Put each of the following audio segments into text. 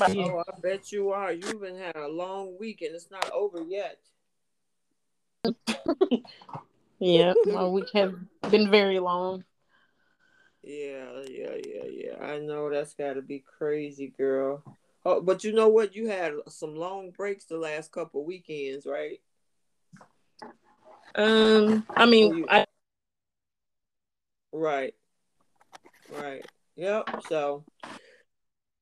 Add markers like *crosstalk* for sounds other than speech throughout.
Oh, I bet you are. You've been had a long week and it's not over yet. *laughs* yeah, my week has been very long. Yeah, yeah, yeah, yeah. I know that's got to be crazy, girl. Oh, but you know what? You had some long breaks the last couple weekends, right? Um, I mean, you... I. Right. Right. Yep. So,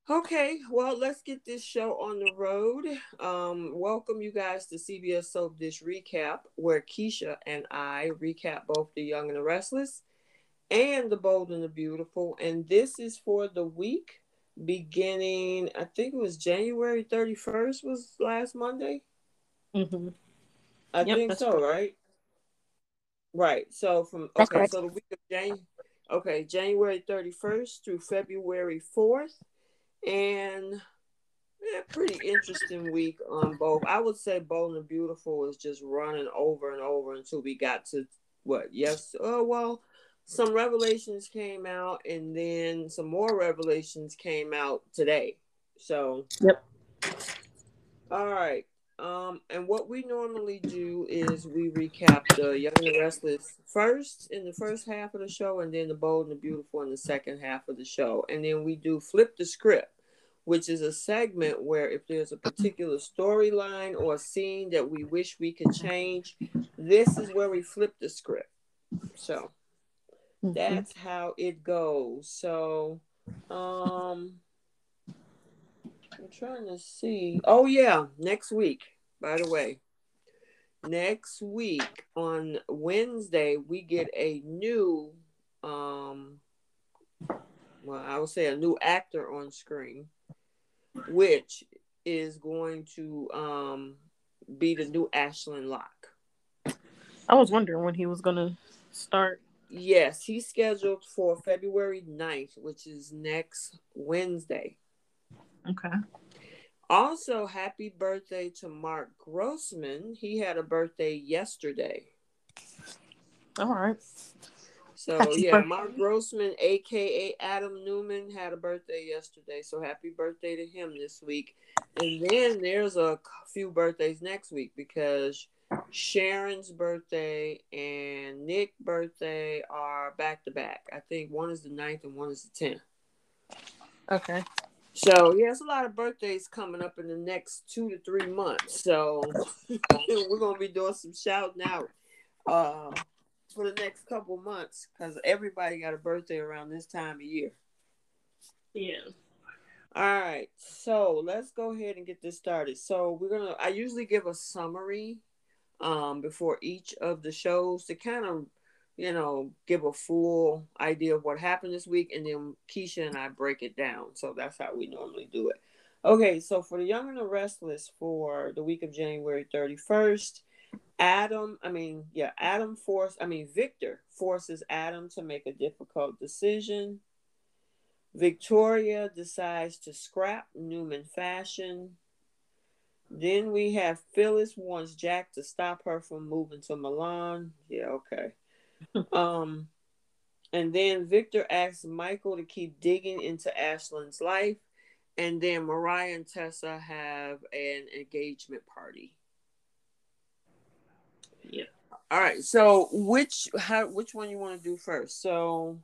Okay, well, let's get this show on the road. Um, welcome you guys to CBS Soap Dish Recap, where Keisha and I recap both The Young and the Restless and The Bold and the Beautiful. And this is for the week beginning, I think it was January 31st was last Monday. Mm-hmm. I yep, think so, right? Right. So from okay, so the week of January okay, January 31st through February 4th and yeah, pretty interesting week on both. I would say Bold and Beautiful was just running over and over until we got to what? Yes. Oh well, some revelations came out, and then some more revelations came out today. So. Yep. All right. Um, and what we normally do is we recap the Young and Restless first in the first half of the show, and then the Bold and the Beautiful in the second half of the show, and then we do flip the script which is a segment where if there's a particular storyline or a scene that we wish we could change, this is where we flip the script. So mm-hmm. that's how it goes. So um I'm trying to see. Oh yeah, next week, by the way. Next week on Wednesday we get a new um well, I would say a new actor on screen which is going to um, be the new Ashland Locke. I was wondering when he was going to start. Yes, he's scheduled for February 9th, which is next Wednesday. Okay. Also, happy birthday to Mark Grossman. He had a birthday yesterday. All right. So happy yeah, birthday. Mark Grossman, aka Adam Newman, had a birthday yesterday. So happy birthday to him this week. And then there's a few birthdays next week because Sharon's birthday and Nick's birthday are back to back. I think one is the 9th and one is the tenth. Okay. So yeah, it's a lot of birthdays coming up in the next two to three months. So *laughs* we're gonna be doing some shouting out. Uh, for the next couple months because everybody got a birthday around this time of year. Yeah. All right, so let's go ahead and get this started. So we're gonna. I usually give a summary um, before each of the shows to kind of, you know, give a full idea of what happened this week, and then Keisha and I break it down. So that's how we normally do it. Okay, so for the Young and the Restless for the week of January thirty first, Adam, I mean, yeah, Adam force, I mean, Victor forces Adam to make a difficult decision. Victoria decides to scrap Newman fashion. Then we have Phyllis wants Jack to stop her from moving to Milan. Yeah, okay. Um, and then Victor asks Michael to keep digging into Ashland's life. And then Mariah and Tessa have an engagement party. Yeah. All right. So which how which one you want to do first? So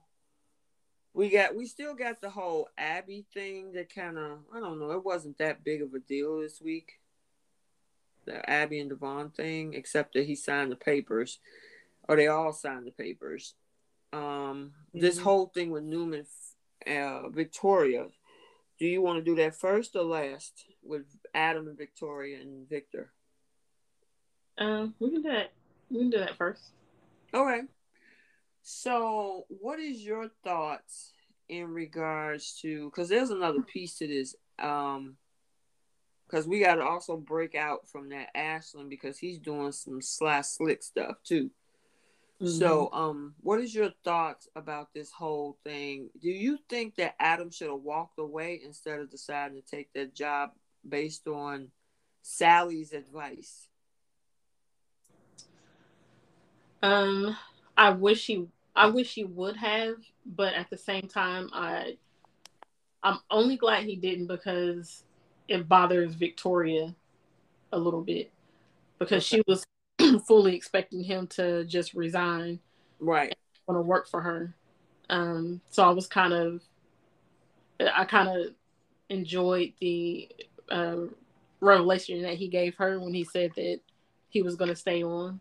we got we still got the whole Abby thing that kind of I don't know it wasn't that big of a deal this week. The Abby and Devon thing, except that he signed the papers, or they all signed the papers. Um, mm-hmm. this whole thing with Newman, uh, Victoria. Do you want to do that first or last with Adam and Victoria and Victor? Um, we can do that. We can do that first. Okay. So, what is your thoughts in regards to because there's another piece to this. Um, because we got to also break out from that Ashland because he's doing some slash slick stuff too. Mm-hmm. So, um, what is your thoughts about this whole thing? Do you think that Adam should have walked away instead of deciding to take that job based on Sally's advice? Um, I wish he, I wish he would have, but at the same time, I, I'm only glad he didn't because it bothers Victoria a little bit because okay. she was *clears throat* fully expecting him to just resign. Right. Want to work for her. Um, so I was kind of, I kind of enjoyed the uh, revelation that he gave her when he said that he was going to stay on.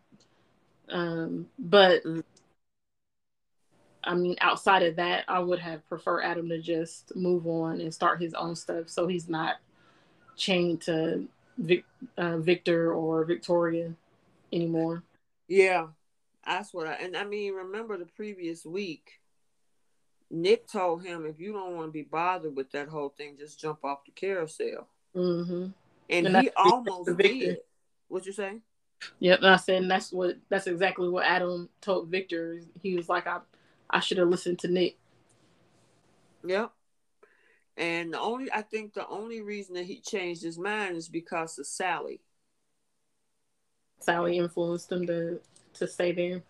Um, but mm-hmm. I mean, outside of that, I would have preferred Adam to just move on and start his own stuff, so he's not chained to Vic, uh, Victor or Victoria anymore. Yeah, that's what I and I mean. Remember the previous week, Nick told him if you don't want to be bothered with that whole thing, just jump off the carousel. Mm-hmm. And, and he almost did. What you say? Yep, and I said and that's what that's exactly what Adam told Victor. He was like, I I should have listened to Nick. Yep. And the only I think the only reason that he changed his mind is because of Sally. Sally influenced him to to stay there.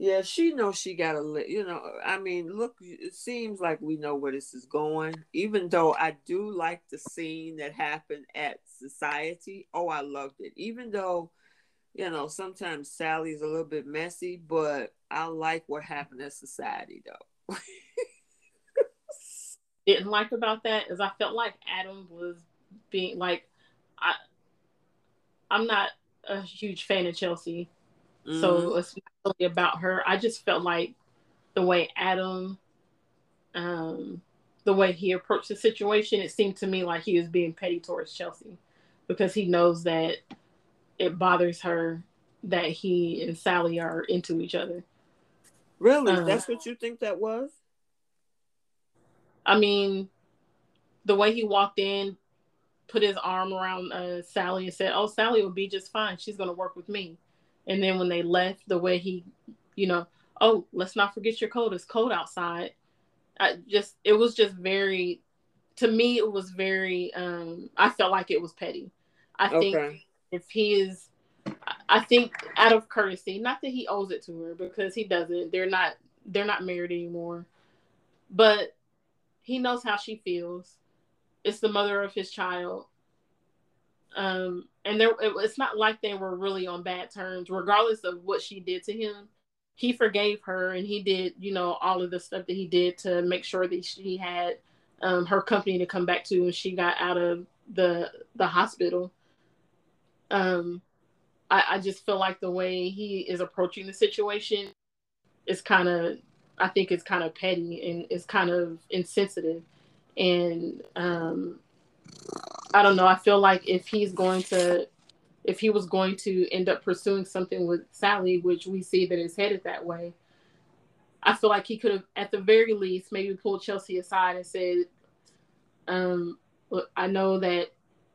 Yeah, she knows she got to, you know. I mean, look, it seems like we know where this is going. Even though I do like the scene that happened at Society. Oh, I loved it. Even though, you know, sometimes Sally's a little bit messy, but I like what happened at Society, though. *laughs* Didn't like about that is I felt like Adam was being like, I I'm not a huge fan of Chelsea, mm-hmm. so it's not really about her. I just felt like the way Adam, um, the way he approached the situation, it seemed to me like he was being petty towards Chelsea because he knows that it bothers her that he and Sally are into each other. Really? Um, That's what you think that was? I mean, the way he walked in, put his arm around uh, Sally and said, "Oh, Sally will be just fine. She's going to work with me." And then when they left, the way he, you know, oh, let's not forget your coat. It's cold outside. I just, it was just very, to me, it was very. um I felt like it was petty. I okay. think if he is, I think out of courtesy, not that he owes it to her because he doesn't. They're not. They're not married anymore, but he knows how she feels it's the mother of his child. Um, and there, it, it's not like they were really on bad terms, regardless of what she did to him. He forgave her, and he did, you know, all of the stuff that he did to make sure that she had um, her company to come back to when she got out of the the hospital. Um, I, I just feel like the way he is approaching the situation is kind of, I think, it's kind of petty and it's kind of insensitive and um, I don't know. I feel like if he's going to, if he was going to end up pursuing something with Sally, which we see that is headed that way, I feel like he could have, at the very least, maybe pulled Chelsea aside and said, um, "Look, I know that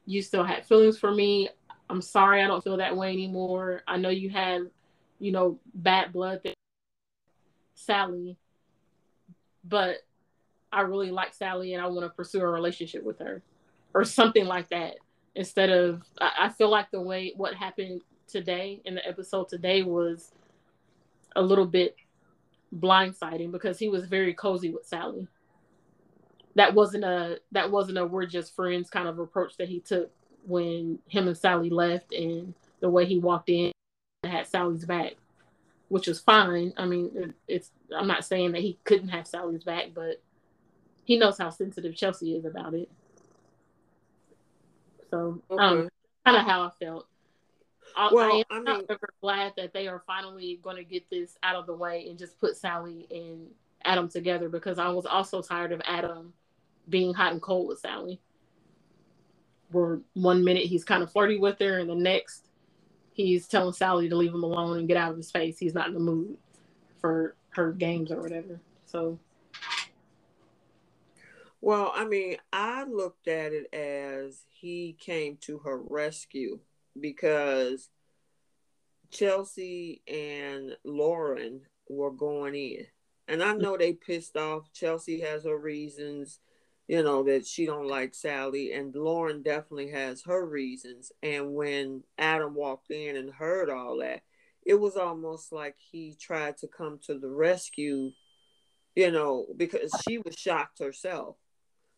you still had feelings for me. I'm sorry, I don't feel that way anymore. I know you had, you know, bad blood that Sally, but I really like Sally and I want to pursue a relationship with her or something like that. Instead of, I, feel like the way what happened today in the episode today was a little bit blindsiding because he was very cozy with Sally. That wasn't a that wasn't a we're just friends kind of approach that he took when him and Sally left and the way he walked in had Sally's back, which was fine. I mean, it's I'm not saying that he couldn't have Sally's back, but he knows how sensitive Chelsea is about it. So, okay. um, kind of how I felt. I, well, I am I mean, glad that they are finally going to get this out of the way and just put Sally and Adam together because I was also tired of Adam being hot and cold with Sally. Where one minute he's kind of flirty with her, and the next he's telling Sally to leave him alone and get out of his face. He's not in the mood for her games or whatever. So Well, I mean, I looked at it as he came to her rescue because Chelsea and Lauren were going in. And I know they pissed off. Chelsea has her reasons, you know, that she don't like Sally, and Lauren definitely has her reasons. And when Adam walked in and heard all that, it was almost like he tried to come to the rescue, you know, because she was shocked herself.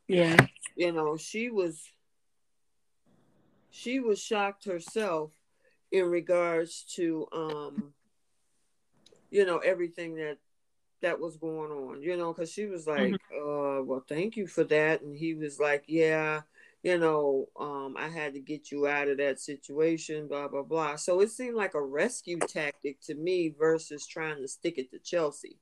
Yeah. You know, she was she was shocked herself in regards to um you know everything that that was going on you know because she was like mm-hmm. uh well thank you for that and he was like yeah you know um i had to get you out of that situation blah blah blah so it seemed like a rescue tactic to me versus trying to stick it to chelsea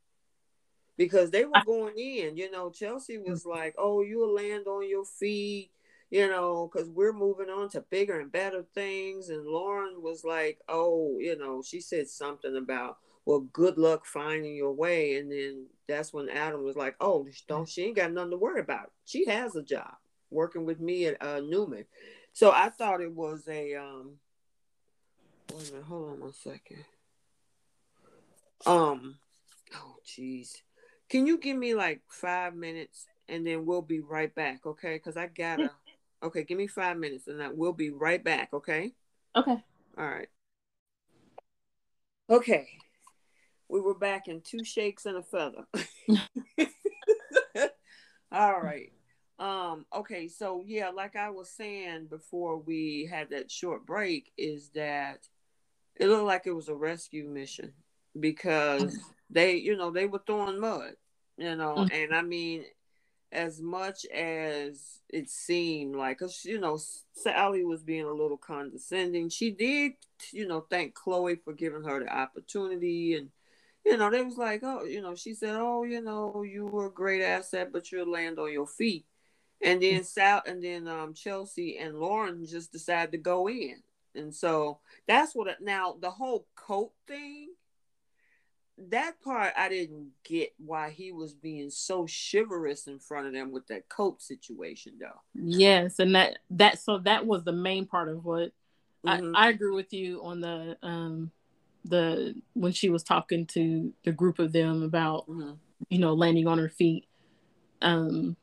because they were going in you know chelsea was mm-hmm. like oh you'll land on your feet you know, because we're moving on to bigger and better things. And Lauren was like, oh, you know, she said something about, well, good luck finding your way. And then that's when Adam was like, oh, don't she ain't got nothing to worry about. She has a job working with me at uh, Newman. So I thought it was a um. Wait a minute, hold on one second. Um, oh jeez, can you give me like five minutes and then we'll be right back, okay? Because I gotta Okay, give me five minutes and I will be right back, okay? Okay. All right. Okay. We were back in two shakes and a feather. *laughs* All right. Um, okay, so yeah, like I was saying before we had that short break, is that it looked like it was a rescue mission because they, you know, they were throwing mud, you know, mm-hmm. and I mean, as much as it seemed like, cause you know, Sally was being a little condescending. She did, you know, thank Chloe for giving her the opportunity, and you know, they was like, oh, you know, she said, oh, you know, you were a great asset, but you'll land on your feet. And then Sal, and then um, Chelsea and Lauren just decided to go in, and so that's what. It, now the whole coat thing that part I didn't get why he was being so chivalrous in front of them with that coat situation though. Yes, and that that so that was the main part of what mm-hmm. I, I agree with you on the um the when she was talking to the group of them about mm-hmm. you know landing on her feet. Um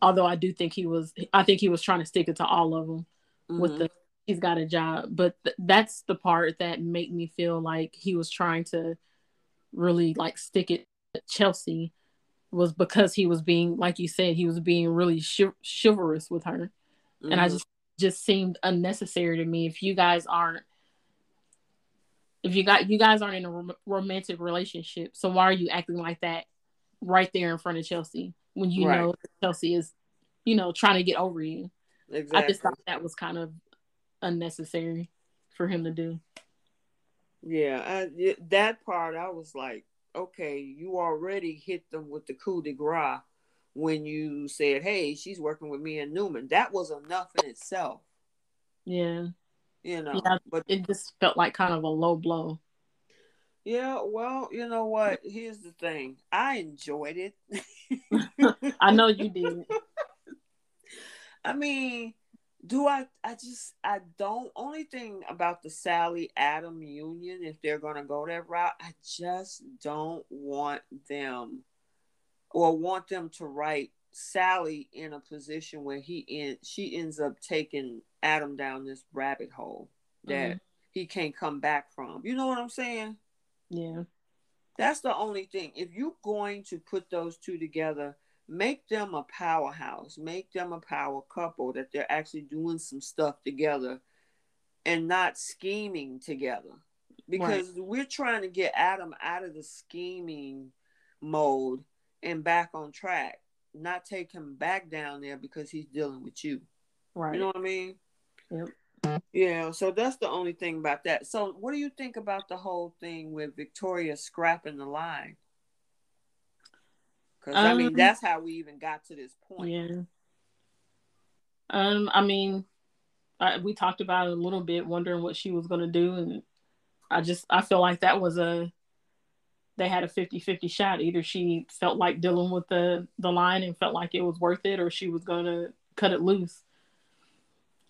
although I do think he was I think he was trying to stick it to all of them mm-hmm. with the he's got a job, but th- that's the part that made me feel like he was trying to really like stick it Chelsea was because he was being like you said he was being really chivalrous with her mm-hmm. and i mm-hmm. just just seemed unnecessary to me if you guys aren't if you got you guys aren't in a rom- romantic relationship so why are you acting like that right there in front of chelsea when you right. know chelsea is you know trying to get over you exactly. i just thought that was kind of unnecessary for him to do yeah, I, that part I was like, okay, you already hit them with the coup de grace when you said, "Hey, she's working with me and Newman." That was enough in itself. Yeah. You know, yeah, but it just felt like kind of a low blow. Yeah, well, you know what? Here's the thing. I enjoyed it. *laughs* I know you *laughs* did. I mean, do I I just I don't only thing about the Sally Adam union if they're gonna go that route, I just don't want them or want them to write Sally in a position where he in she ends up taking Adam down this rabbit hole that mm-hmm. he can't come back from. You know what I'm saying? Yeah. That's the only thing. If you're going to put those two together, make them a powerhouse, make them a power couple that they're actually doing some stuff together and not scheming together. Because right. we're trying to get Adam out of the scheming mode and back on track, not take him back down there because he's dealing with you. Right. You know what I mean? Yep. Yeah, so that's the only thing about that. So, what do you think about the whole thing with Victoria scrapping the line? Because um, I mean, um, that's how we even got to this point. Yeah. Um, I mean, I, we talked about it a little bit, wondering what she was going to do, and I just I feel like that was a they had a 50-50 shot. Either she felt like dealing with the the line and felt like it was worth it, or she was gonna cut it loose.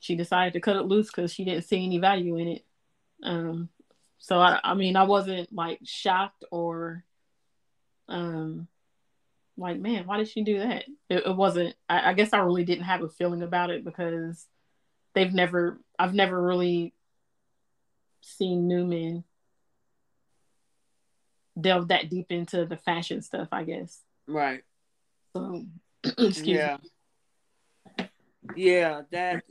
She decided to cut it loose because she didn't see any value in it. Um, so I, I mean, I wasn't like shocked or, um, like, man, why did she do that? It, it wasn't. I, I guess I really didn't have a feeling about it because they've never. I've never really seen Newman delve that deep into the fashion stuff, I guess. Right. So, *clears throat* excuse yeah. me. Yeah, that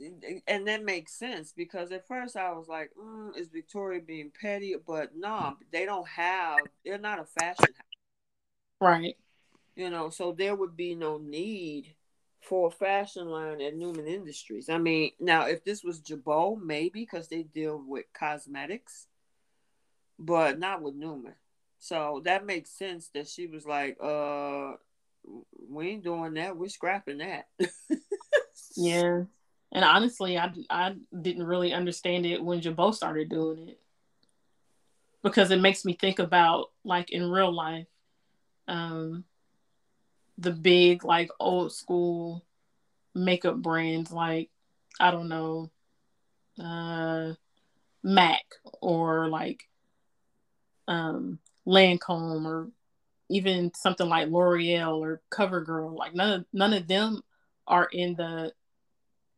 and that makes sense because at first I was like, mm, "Is Victoria being petty?" But no, they don't have. They're not a fashion house, right? You know, so there would be no need for a fashion line at Newman Industries. I mean, now if this was Jabot, maybe because they deal with cosmetics, but not with Newman. So that makes sense that she was like, uh, we ain't doing that. We're scrapping that. *laughs* yeah. And honestly, I, I didn't really understand it when Jabot started doing it because it makes me think about like in real life, um, the big like old school makeup brands like I don't know, uh, Mac or like um Lancome or even something like L'Oreal or CoverGirl. Like none of none of them are in the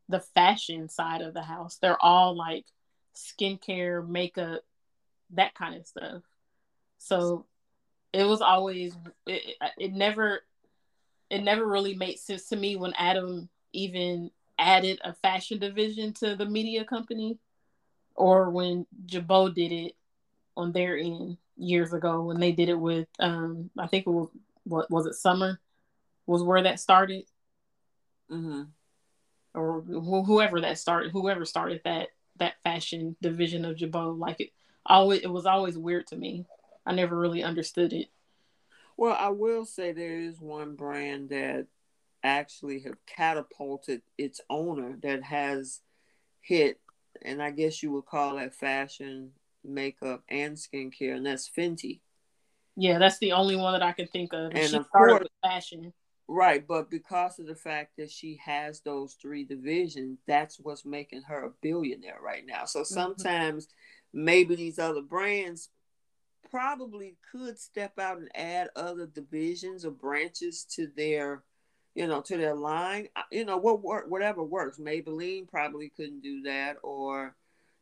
the fashion side of the house. They're all like skincare, makeup, that kind of stuff. So it was always it, it never it never really made sense to me when Adam even added a fashion division to the media company or when Jabot did it on their end years ago when they did it with um I think it was what was it summer was where that started. Mm-hmm. Or wh- whoever that started, whoever started that that fashion division of Jabot, like it always it was always weird to me. I never really understood it. Well, I will say there is one brand that actually have catapulted its owner that has hit, and I guess you would call that fashion makeup and skincare, and that's Fenty. Yeah, that's the only one that I can think of. And she of started course- with fashion. Right, but because of the fact that she has those three divisions, that's what's making her a billionaire right now. So mm-hmm. sometimes maybe these other brands probably could step out and add other divisions or branches to their, you know, to their line. Uh, You know, what work, whatever works. Maybelline probably couldn't do that, or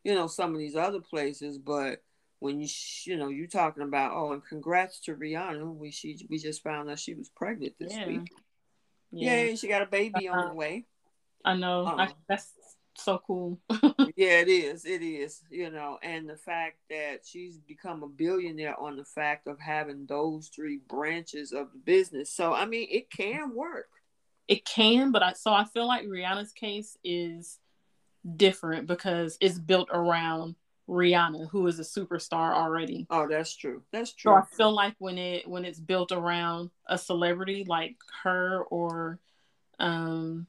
you know, some of these other places. But when you, sh- you know, you're talking about, oh, and congrats to Rihanna. We she we just found out she was pregnant this Yeah. week. Yeah, Yay, she got a baby on Uh-huh. the way. I know. I, Uh-uh. that's so cool. *laughs* Yeah, it is. It is. You know, and the fact that she's become a billionaire on the fact of having those three branches of the business. So, I mean, it can work. it can, but I so I feel like Rihanna's case is different because it's built around Rihanna, who is a superstar already. Oh, that's true. That's true. So I feel like when it when it's built around a celebrity like her or um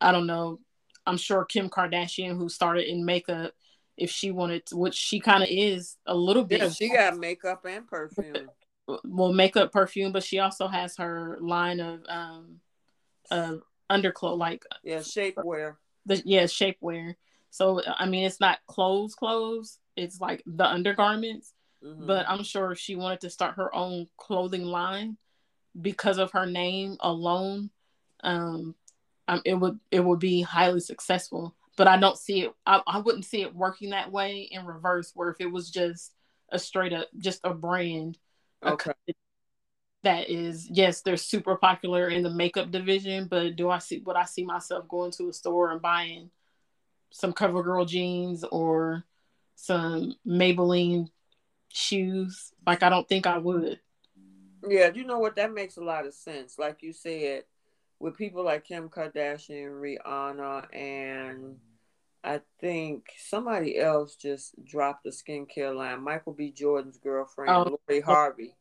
I don't know, I'm sure Kim Kardashian who started in makeup if she wanted to, which she kind of is a little bit Yeah, she got makeup and perfume. well makeup perfume but she also has her line of um of underclothes like Yeah, shapewear. the yeah shapewear so i mean it's not clothes clothes it's like the undergarments Mhm. but i'm sure if she wanted to start her own clothing line because of her name alone um, um it would it would be highly successful but i don't see it I, I wouldn't see it working that way in reverse where if it was just a straight up just a brand okay. company that is yes they're super popular in the makeup division but do i see would i see myself going to a store and buying some covergirl jeans or some maybelline shoes like i don't think i would Yeah, you know what? That makes a lot of sense. Like you said, with people like Kim Kardashian, Rihanna, and I think somebody else just dropped a skincare line. Michael B. Jordan's girlfriend, Oh. Lori Harvey.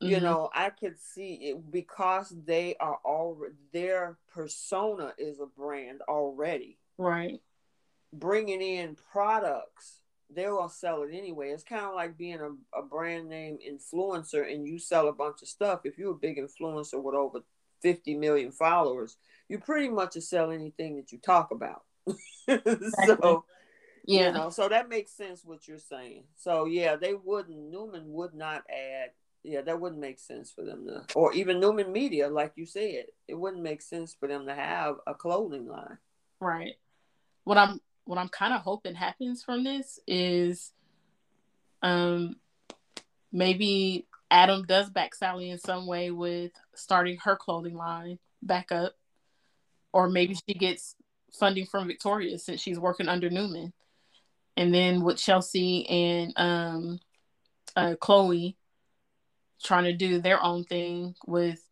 You Mhm. know, I could see it because they are already their persona is a brand already. right Bringing in products they'll sell it anyway. It's kind of like being a, a brand name influencer and you sell a bunch of stuff. If you're a big influencer with over 50 million followers, you pretty much sell anything that you talk about. *laughs* so, yeah, you know, so that makes sense what you're saying. So, yeah, they wouldn't, Newman would not add, yeah, that wouldn't make sense for them to, or even Newman Media, like you said, it wouldn't make sense for them to have a clothing line. Right. What I'm what I'm kind of hoping happens from this is um maybe Adam does back Sally in some way with starting her clothing line back up. Or maybe she gets funding from Victoria since she's working under Newman. And then with Chelsea and um uh Chloe trying to do their own thing with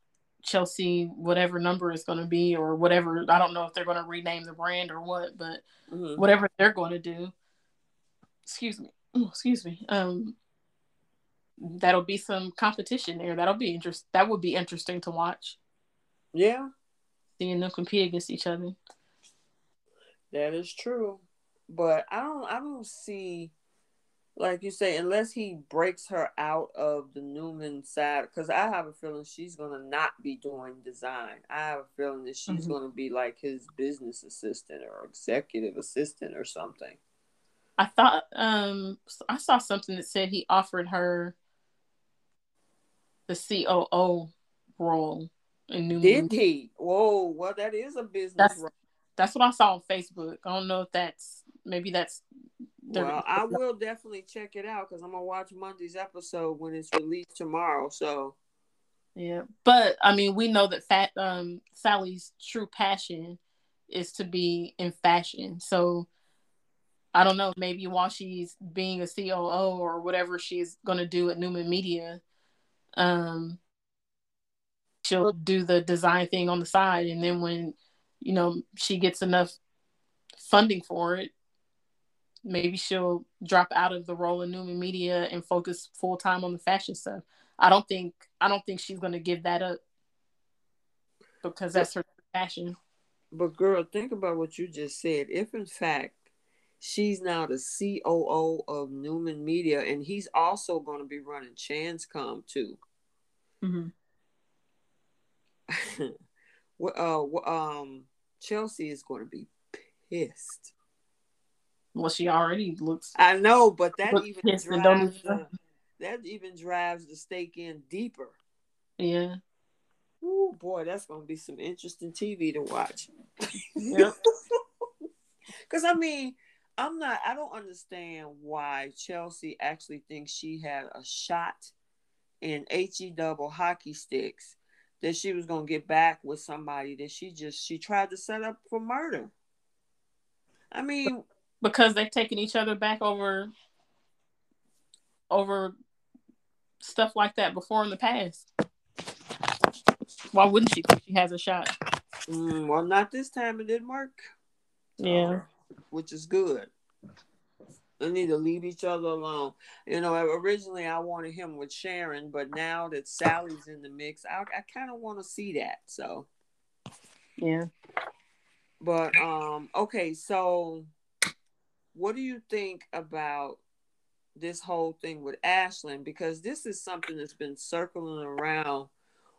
Chelsea, whatever number is going to be, or whatever. I don't know if they're going to rename the brand or what, but mm-hmm. whatever they're going to do. Excuse me. excuse me. Um, that'll be some competition there. That'll be interest. That would be interesting to watch. Yeah, seeing them compete against each other. That is true, but I don't. I don't see like you say, unless he breaks her out of the Newman side, because I have a feeling she's gonna not be doing design. I have a feeling that she's mm-hmm. gonna be like his business assistant or executive assistant or something. I thought um I saw something that said he offered her the COO role in Newman. Did he? Whoa, well that is a business that's, role. That's what I saw on Facebook. I don't know if that's maybe that's well, I will definitely check it out because I'm gonna watch Monday's episode when it's released tomorrow. So, yeah, but I mean, we know that fat um Sally's true passion is to be in fashion. So, I don't know. Maybe while she's being a COO or whatever she's gonna do at Newman Media, um, she'll do the design thing on the side, and then when you know she gets enough funding for it maybe she'll drop out of the role in Newman Media and focus full time on the fashion stuff. I don't think I don't think she's gonna give that up because that's her passion. But girl, think about what you just said. If in fact she's now the COO of Newman Media, and he's also going to be running ChanceComm too. Mm-hmm. *laughs* well, uh, um, Chelsea is going to be pissed. Well, she already looks. I know, but that even drives the, that even drives the stake in deeper. Yeah. Oh boy, that's gonna be some interesting TV to watch. Yep. *laughs* Because I mean, I'm not. I don't understand why Chelsea actually thinks she had a shot in he double hockey sticks that she was gonna get back with somebody that she just she tried to set up for murder. I mean, because they've taken each other back over over stuff like that before in the past. Why wouldn't she think she has a shot? Mm, well, not this time. It didn't work. Yeah, uh, which is good. They need to leave each other alone. You know, originally I wanted him with Sharon, but now that Sally's in the mix, I, I kind of want to see that. So, yeah. But um, okay, so what do you think about this whole thing with Ashland? Because this is something that's been circling around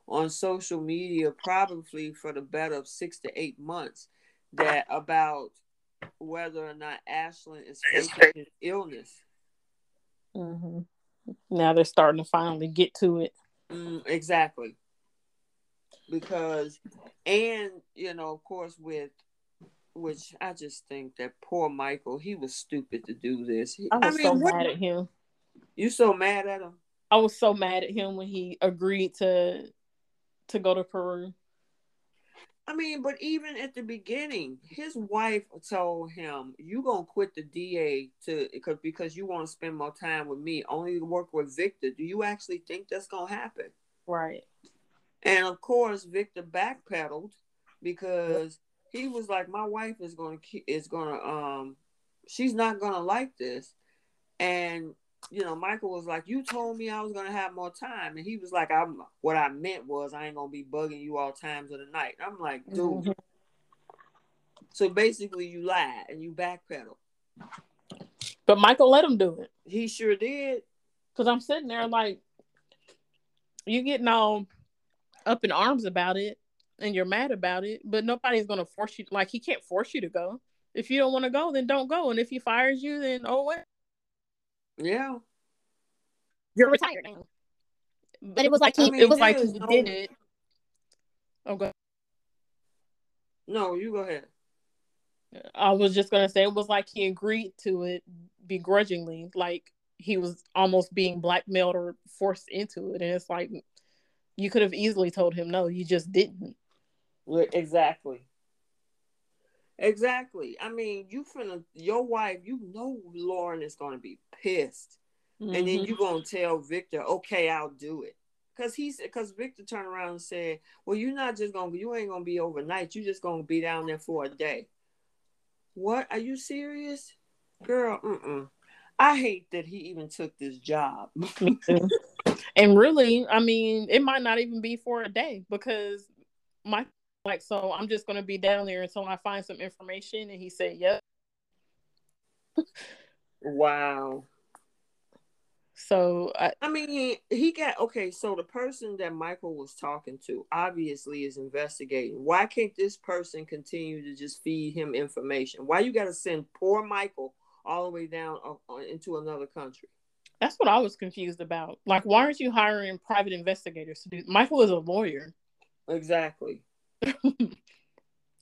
on social media probably for the better of six to eight months that about whether or not Ashland is faking his illness. Mm-hmm. Now they're starting to finally get to it. Mm, exactly. Because, and, you know, of course, with which I just think that poor Michael, he was stupid to do this. I was I mean, so what, mad at him. You so mad at him? I was so mad at him when he agreed to to go to Peru. I mean, but even at the beginning, his wife told him, "You gonna quit the DA to because because you want to spend more time with me, only to work with Victor." Do you actually think that's gonna happen? Right. And of course, Victor backpedaled because he was like, my wife is gonna is gonna um, she's not gonna like this, and you know, Michael was like, you told me I was gonna have more time, and he was like, I'm what I meant was I ain't gonna be bugging you all times of the night. I'm like, dude. Mm-hmm. So basically, you lied and you backpedal. But Michael let him do it. He sure did. Cause I'm sitting there like, you getting all up in arms about it, and you're mad about it, but nobody's gonna force you. Like he can't force you to go. If you don't want to go, then don't go. And if he fires you, then oh well. Yeah. You're retired now. But it was like he, I mean, it was like he no... did it. Oh, go. No, you go ahead. I was just gonna say it was like he agreed to it begrudgingly, like he was almost being blackmailed or forced into it, and it's like you could have easily told him no, you just didn't. Exactly. Exactly. I mean, you finna your wife, you know Lauren is gonna be pissed. Mm-hmm. And then mm-hmm. you gonna tell Victor, okay, I'll do it. Cause he's cause Victor turned around and said, Well, you're not just gonna you ain't gonna be overnight, you just gonna be down there for a day. What? Are you serious? Girl, mm-mm. I hate that he even took this job. *laughs* And really, I mean, it might not even be for a day because my like so I'm just gonna be down there until I find some information and he said, Yep. wow. So I, I mean, he got okay. So the person that Michael was talking to obviously is investigating. Why can't this person continue to just feed him information? Why you got to send poor Michael all the way down uh, uh, into another country? That's what I was confused about. Like, why aren't you hiring private investigators to do? Michael is a lawyer. Exactly. *laughs*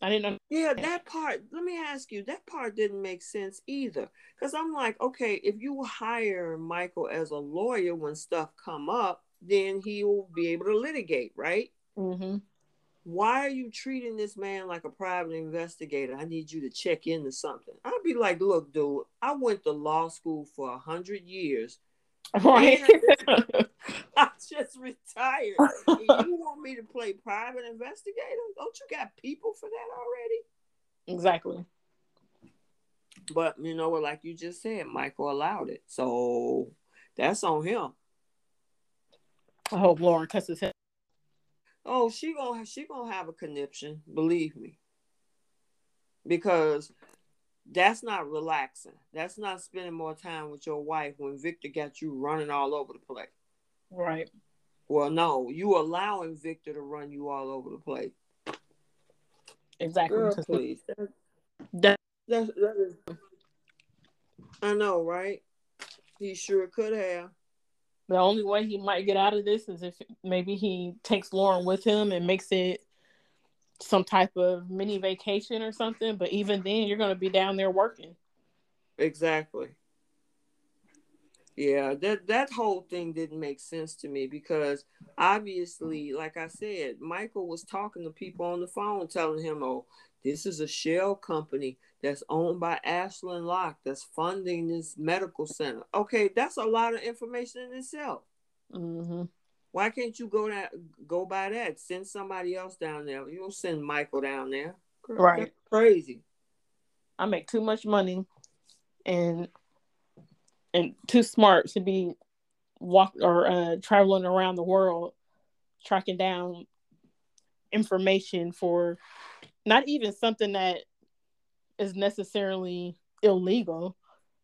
I didn't know. Yeah, that part. Let me ask you. That part didn't make sense either. Because I'm like, okay, if you hire Michael as a lawyer when stuff come up, then he will be able to litigate, right? Mm-hmm. Why are you treating this man like a private investigator? I need you to check into something. I'd be like, look, dude, I went to law school for a hundred years. Right. *laughs* *laughs* I just retired. you want me to play private investigator? Don't you got people for that already? Exactly. But you know what, like you just said, Michael allowed it. So that's on him. I hope Lauren cuts his head. Oh, she gonna she gonna have a conniption, believe me. Because that's not relaxing. That's not spending more time with your wife when Victor got you running all over the place. Right. Well, no, you allowing Victor to run you all over the place. Exactly. Girl, please. That, that, that is, I know, right? He sure could have. The only way he might get out of this is if maybe he takes Lauren with him and makes it some type of mini vacation or something. But even then, you're going to be down there working. Exactly. Yeah, that that whole thing didn't make sense to me because obviously, like I said, Michael was talking to people on the phone, telling him, "Oh, this is a shell company that's owned by Ashland Locke that's funding this medical center." Okay, that's a lot of information in itself. Mm-hmm. Why can't you go that go by that? Send somebody else down there. You don't send Michael down there. Girl, right. crazy. I make too much money, and and too smart to be walk or uh, traveling around the world tracking down information for not even something that is necessarily illegal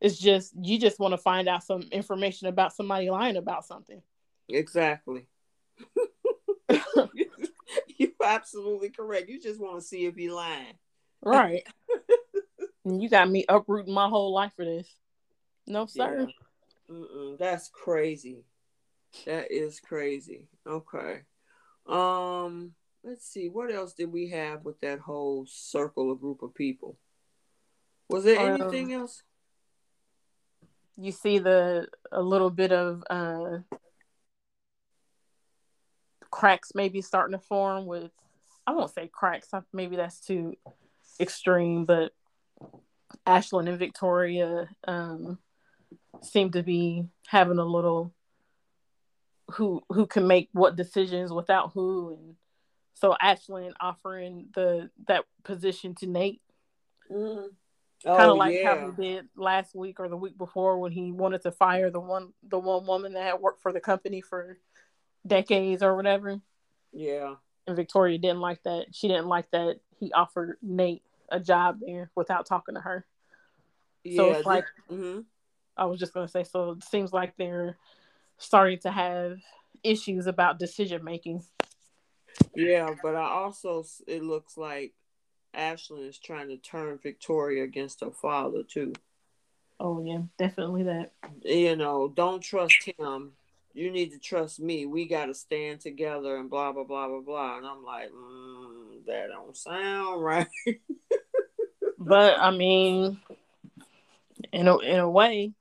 it's just you just want to find out some information about somebody lying about something exactly *laughs* you're absolutely correct you just want to see if he's lying right you got me uprooting my whole life for this no, sir. Yeah. That's crazy. That is crazy. Okay. Um, let's see. What else did we have with that whole circle of group of people? Was there um, anything else? You see the a little bit of uh cracks maybe starting to form with I won't say cracks, maybe that's too extreme, but Ashland and Victoria um seem to be having a little who who can make what decisions without who and so Ashland offering the that position to Nate. Mm. Oh, kind of like yeah. how he did last week or the week before when he wanted to fire the one the one woman that had worked for the company for decades or whatever. Yeah. And Victoria didn't like that. She didn't like that he offered Nate a job there without talking to her. Yeah, so it's like mm-hmm I was just gonna say, so it seems like they're starting to have issues about decision making. Yeah, but I also it looks like Ashland is trying to turn Victoria against her father too. Oh yeah, definitely that. You know, don't trust him. You need to trust me. We got to stand together and blah blah blah blah blah. And I'm like, mm, that don't sound *laughs* right. but I mean, in a in a way,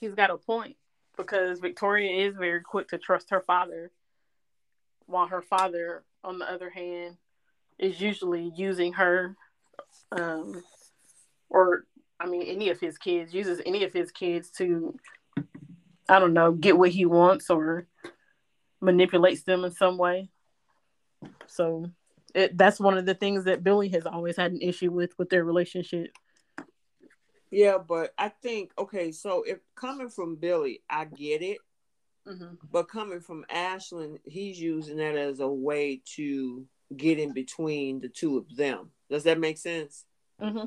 he's got a point because Victoria is very quick to trust her father, while her father, on the other hand, is usually using her, um, or I mean, any of his kids uses any of his kids to, I don't know, get what he wants or manipulates them in some way. So it, that's one of the things that Billy has always had an issue with with their relationship. Yeah, but I think okay. So if coming from Billy, I get it. Mm-hmm. But coming from Ashland, he's using that as a way to get in between the two of them. Does that make sense? Mm-hmm.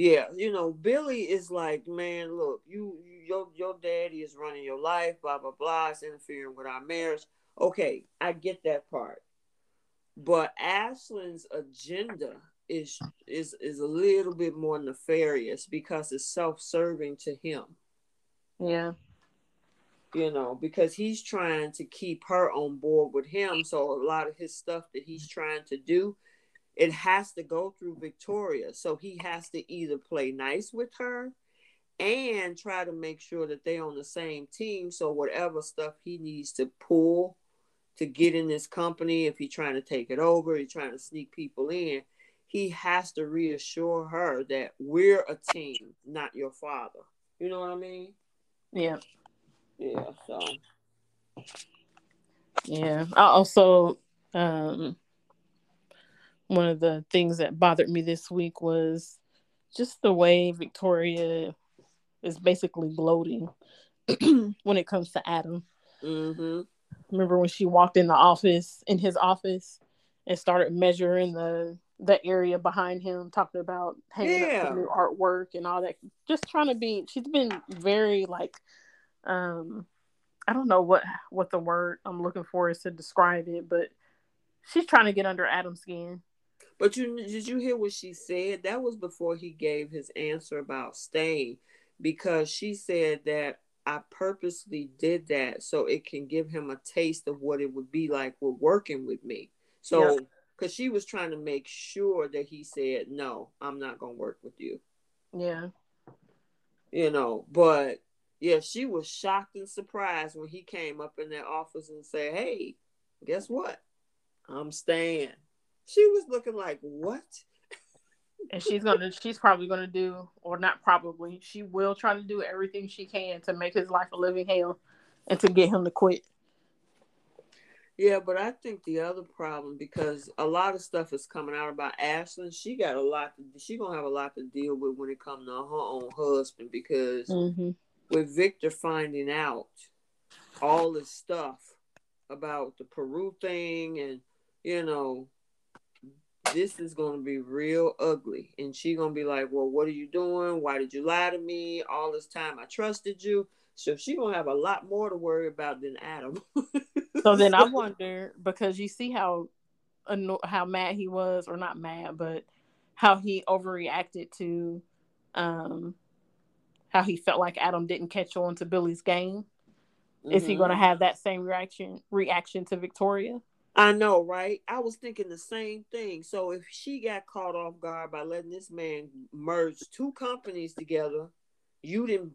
Yeah, you know, Billy is like, man, look, you, your your daddy is running your life, blah blah blah, it's interfering with our marriage. Okay, I get that part, but Ashland's agenda is is is a little bit more nefarious because it's self-serving to him. Yeah. You know, because he's trying to keep her on board with him. So a lot of his stuff that he's trying to do, it has to go through Victoria. So he has to either play nice with her and try to make sure that they're on the same team. So whatever stuff he needs to pull to get in this company, if he's trying to take it over, he's trying to sneak people in, he has to reassure her that we're a team, not your father. You know what I mean? Yeah. Yeah. So. Yeah. I also um one of the things that bothered me this week was just the way Victoria is basically gloating *clears throat* when it comes to Adam. Mm-hmm. Remember when she walked in the office, in his office, and started measuring the the area behind him, talking about hanging yeah. up new artwork and all that. Just trying to be. She's been very like, um, I don't know what what the word I'm looking for is to describe it, but she's trying to get under Adam's skin. But you did you hear what she said? That was before he gave his answer about staying, because she said that I purposely did that so it can give him a taste of what it would be like with working with me. So. Because she was trying to make sure that he said no i'm not going to work with you yeah you know but yeah she was shocked and surprised when he came up in that office and said hey guess what i'm staying she was looking like what and she's gonna she's probably gonna do or not probably she will try to do everything she can to make his life a living hell and to get him to quit yeah, but I think the other problem because a lot of stuff is coming out about Ashland. She got a lot. To, she gonna have a lot to deal with when it comes to her own husband because mm-hmm. with Victor finding out all this stuff about the Peru thing and you know this is going to be real ugly and she going to be like well what are you doing why did you lie to me all this time i trusted you so she going to have a lot more to worry about than adam so then I *laughs* wonder because you see how how mad he was, or not mad, but how he overreacted to um how he felt like Adam didn't catch on to Billy's game. Mm-hmm. Is he going to mm-hmm. have that same reaction reaction to Victoria? I know, right? I was thinking the same thing. So if she got caught off guard by letting this man merge two companies together, you didn't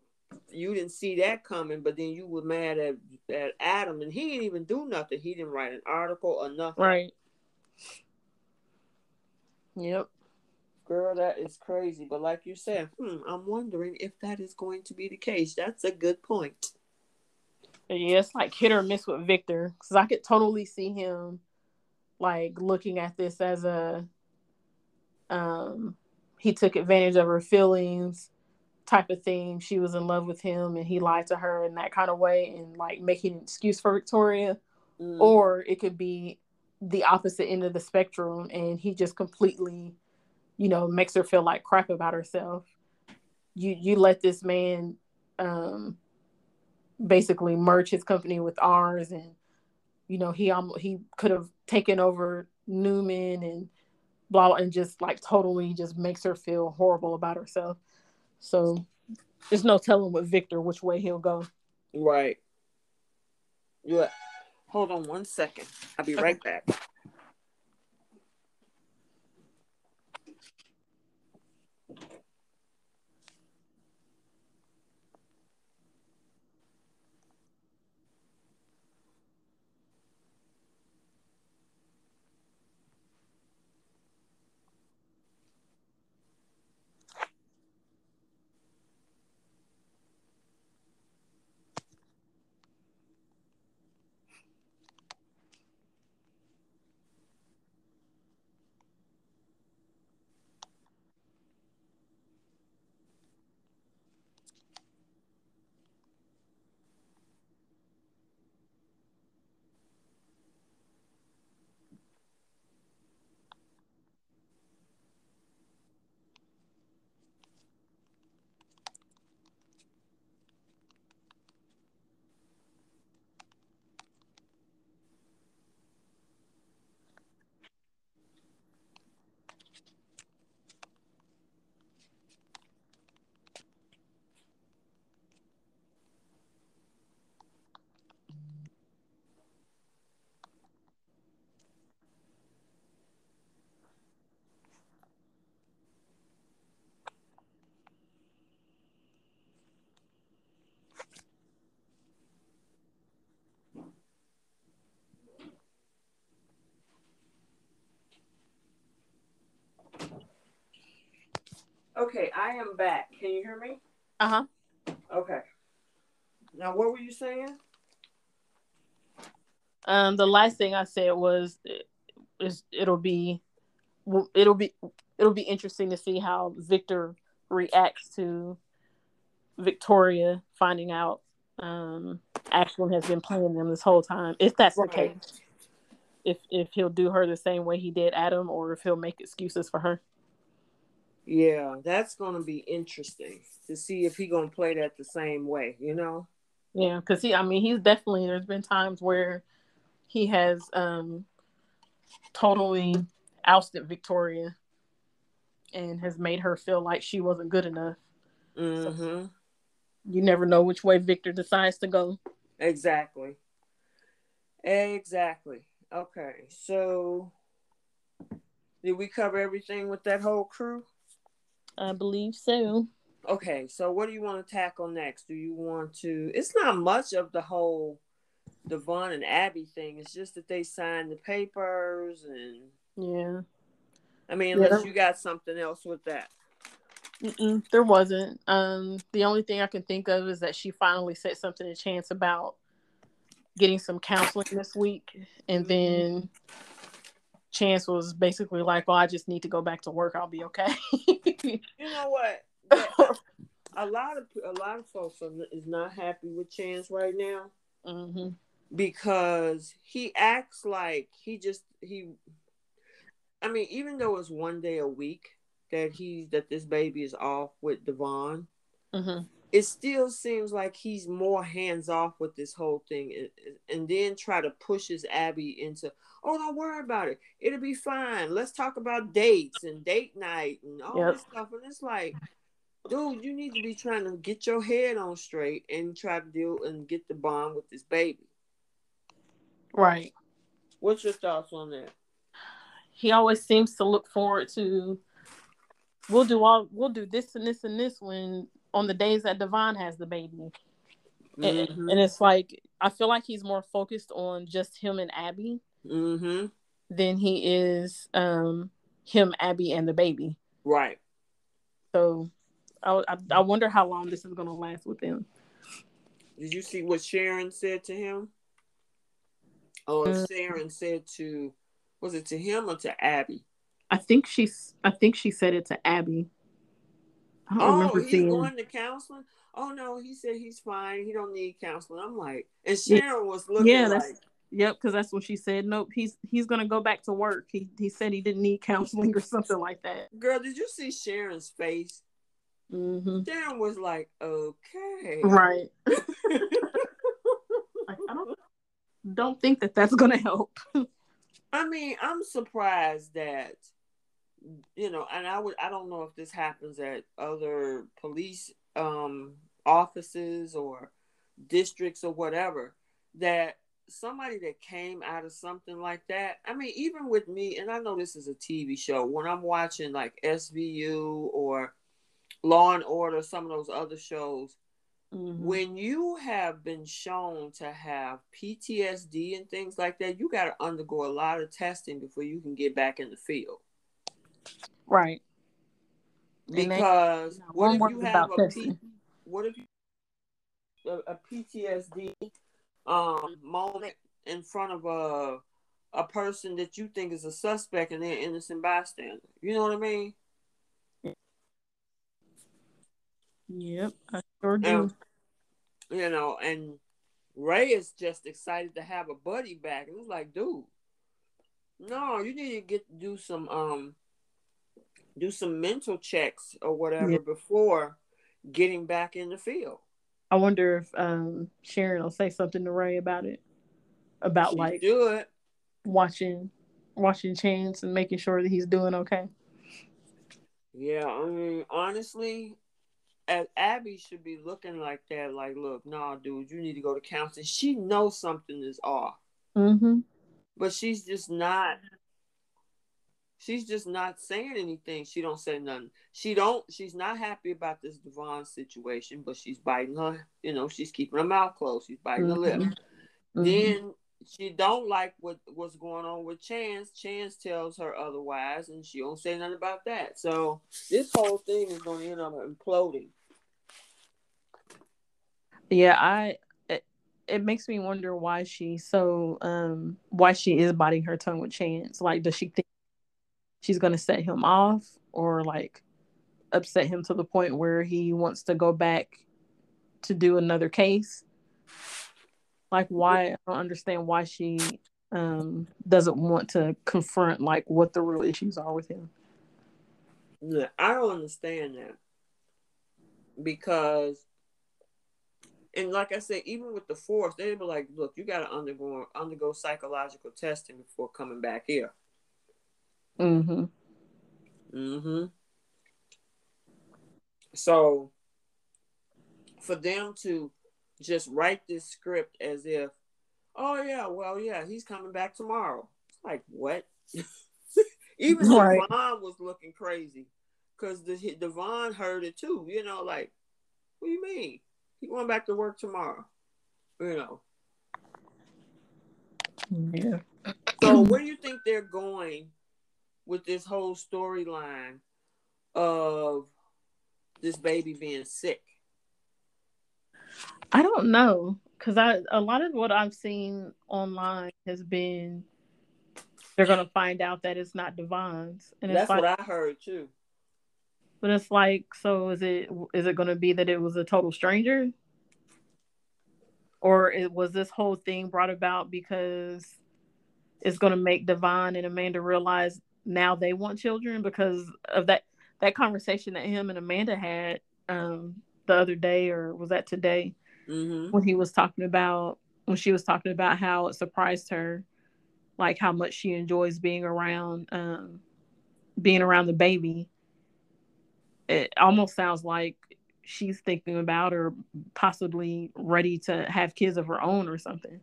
you didn't see that coming, but then you were mad at, at Adam, and he didn't even do nothing. He didn't write an article or nothing. Right. Yep. Girl, that is crazy. But like you said, hmm, I'm wondering if that is going to be the case. That's a good point. Yeah, it's like hit or miss with Victor, because I could totally see him like looking at this as a um he took advantage of her feelings type of thing. She was in love with him and he lied to her in that kind of way and like making an excuse for Victoria. Mm. Or it could be the opposite end of the spectrum and he just completely, you know, makes her feel like crap about herself. You you let this man um, basically merge his company with ours, and you know he um he could have taken over Newman and blah and just like totally just makes her feel horrible about herself. So there's no telling with Victor which way he'll go. Right. Yeah. Hold on one second. I'll be right back. Okay, I am back. Can you hear me? Uh huh. Okay. Now, what were you saying? Um, the last thing I said was, is it'll be, it'll be, it'll be interesting to see how Victor reacts to Victoria finding out um Ashland has been playing them this whole time. If that's right. the case, if if he'll do her the same way he did Adam, or if he'll make excuses for her. Yeah, that's going to be interesting to see if he going to play that the same way, you know? Yeah, because he, I mean, he's definitely, there's been times where he has um totally ousted Victoria and has made her feel like she wasn't good enough. Mm-hmm. So you never know which way Victor decides to go. Exactly. Exactly. Okay, so did we cover everything with that whole crew? I believe so. Okay, so what do you want to tackle next? Do you want to? It's not much of the whole Devon and Abby thing. It's just that they signed the papers and yeah. I mean, unless yeah. you got something else with that. Mm-mm, there wasn't. Um, the only thing I can think of is that she finally said something to Chance about getting some counseling this week, and mm-hmm. then Chance was basically like, "Well, I just need to go back to work. I'll be okay." *laughs* you know what? *laughs* a lot of a lot of folks are, is not happy with Chance right now mm-hmm. because he acts like he just he. I mean, even though it's one day a week that he that this baby is off with Devon, mm-hmm it still seems like he's more hands off with this whole thing and, and, then try to push his Abby into, oh, don't worry about it. It'll be fine. Let's talk about dates and date night and all yep. this stuff. And it's like, dude, you need to be trying to get your head on straight and try to deal and get the bond with this baby. Right. What's your thoughts on that? He always seems to look forward to we'll do all we'll do this and this and this when on the days that Devon has the baby. Mm-hmm. And, and, it's like I feel like he's more focused on just him and Abby mm-hmm. than he is um, him, Abby, and the baby. Right. So I, I, I wonder how long this is going to last with them. Did you see what Sharon said to him? Oh, uh, Sharon said to was it to him or to Abby? I think she's I think she said it to Abby. I don't oh, remember he's seeing. going to counseling. Oh no, he said he's fine. He don't need counseling. I'm like, and Sharon was looking yeah, that's, like, yep, because that's what she said. Nope, he's he's gonna go back to work. He he said he didn't need counseling or something like that. Girl, did you see Sharon's face? Mm-hmm. Darren was like, okay. Right. *laughs* like, I don't don't think that that's gonna help. *laughs* I mean, I'm surprised that you know, and I would I don't know if this happens at other police um offices or districts or whatever that somebody that came out of something like that. I mean, even with me, and I know this is a TV show, when I'm watching like SVU or Law and Order, some of those other shows, mm-hmm. when you have been shown to have PTSD and things like that, you got to undergo a lot of testing before you can get back in the field. Right. Because they, what if you have a P, what if you a, a PTSD um, moment in front of a a person that you think is a suspect and they're innocent bystander. You know what I mean? Yep, I sure do. And, you know, and Ray is just excited to have a buddy back, and it's like, dude, no, you need to get do some um do some mental checks or whatever yeah. before getting back in the field. I wonder if um, Sharon will say something to Ray about it, about she like do it, watching, watching Chance and making sure that he's doing okay. Yeah, I mean, honestly, as Abby should be looking like that. Like, look, nah, dude, you need to go to counseling. She knows something is off, mm-hmm. but she's just not she's just not saying anything. She don't say nothing. She don't. She's not happy about this Devon situation, but she's biting her. You know, she's keeping her mouth closed. She's biting mm-hmm. her lip. Mm-hmm. Then she don't like what what's going on with Chance. Chance tells her otherwise, and she don't say nothing about that. So this whole thing is going to end up imploding. Yeah, I. It, it makes me wonder why she so um why she is biting her tongue with Chance. Like, does she think she's going to set him off or like upset him to the point where he wants to go back to do another case? Like why i don't understand why she um doesn't want to confront like what the real issues are with him. Yeah i don't understand that. Because and like I said, even with the force, they'd be like, "Look, you got to undergo undergo psychological testing before coming back here." Mm-hmm. Mm-hmm. So for them to just write this script as if, oh yeah, well yeah, he's coming back tomorrow. It's like what? *laughs* Even right. Devon was looking crazy because the Devon heard it too. You know, like, what do you mean? He going back to work tomorrow. You know. Yeah. So where do you think they're going with this whole storyline of this baby being sick? I don't know because I a lot of what I've seen online has been they're gonna find out that it's not Devon's, and that's like, what I heard too. But it's like, so is it is it gonna be that it was a total stranger, or it was this whole thing brought about because it's gonna make Devon and Amanda realize now they want children because of that that conversation that him and Amanda had um, the other day, or was that today, mm-hmm. when he was talking about when she was talking about how it surprised her, like how much she enjoys being around um, being around the baby. It almost sounds like she's thinking about or possibly ready to have kids of her own or something.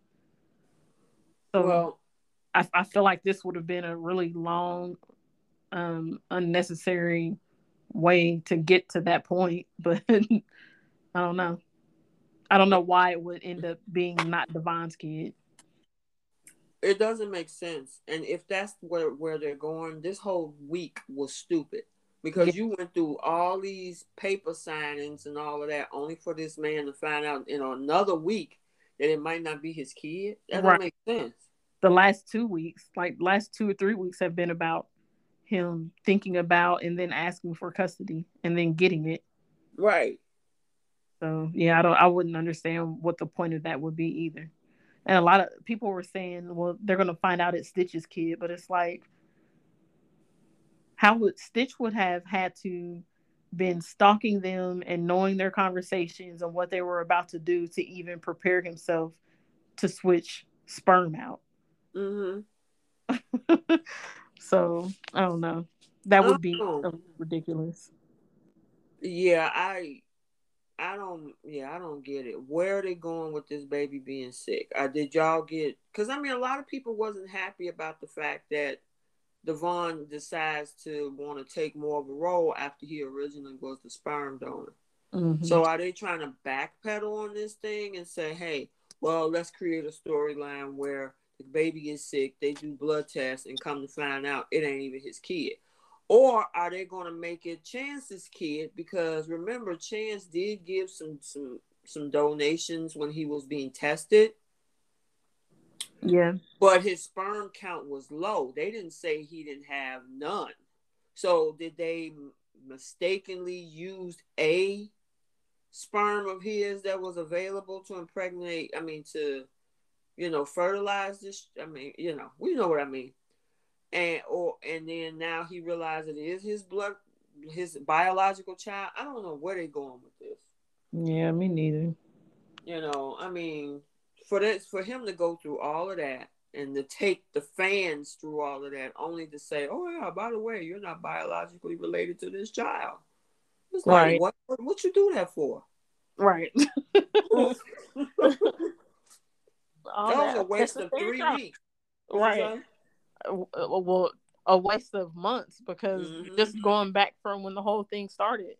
So well, I, I feel like this would have been a really long, um, unnecessary way to get to that point, *laughs* but I don't know. I don't know why it would end up being not Devon's kid. It doesn't make sense. And if that's where, where they're going, this whole week was stupid because yeah. you went through all these paper signings and all of that only for this man to find out in another week that it might not be his kid. That right. doesn't make sense the last two weeks, like last two or three weeks, have been about him thinking about and then asking for custody and then getting it. Right. So yeah, I don't. I wouldn't understand what the point of that would be either. And a lot of people were saying, well, they're gonna find out it's Stitch's kid, but it's like, how would Stitch would have had to been stalking them and knowing their conversations and what they were about to do to even prepare himself to switch sperm out. Mm-hmm. *laughs* so I don't know. That would be oh. ridiculous. Yeah, I I don't yeah, I don't get it. Where are they going with this baby being sick? Uh, did y'all get cuz I mean a lot of people wasn't happy about the fact that Devon decides to want to take more of a role after he originally was the sperm donor. Mm-hmm. So are they trying to backpedal on this thing and say, "Hey, well, let's create a storyline where the baby is sick, they do blood tests, and come to find out it ain't even his kid. Or are they going to make it Chance's kid? Because remember, Chance did give some some some donations when he was being tested. Yeah. But his sperm count was low. They didn't say he didn't have none. So did they mistakenly use a sperm of his that was available to impregnate? I mean, to you know, fertilize this. I mean, you know, we know what I mean. And or and then now he realized it is his blood, his biological child. I don't know where they're going with this. Yeah, me neither. You know, I mean, for that, for him to go through all of that and to take the fans through all of that, only to say, "Oh yeah, by the way, you're not biologically related to this child." It's right. like, what, what, what you do that for? Right. *laughs* *laughs* all that, was a waste of three weeks. Right. Uh, well, a waste of months because mm-hmm. just going back from when the whole thing started,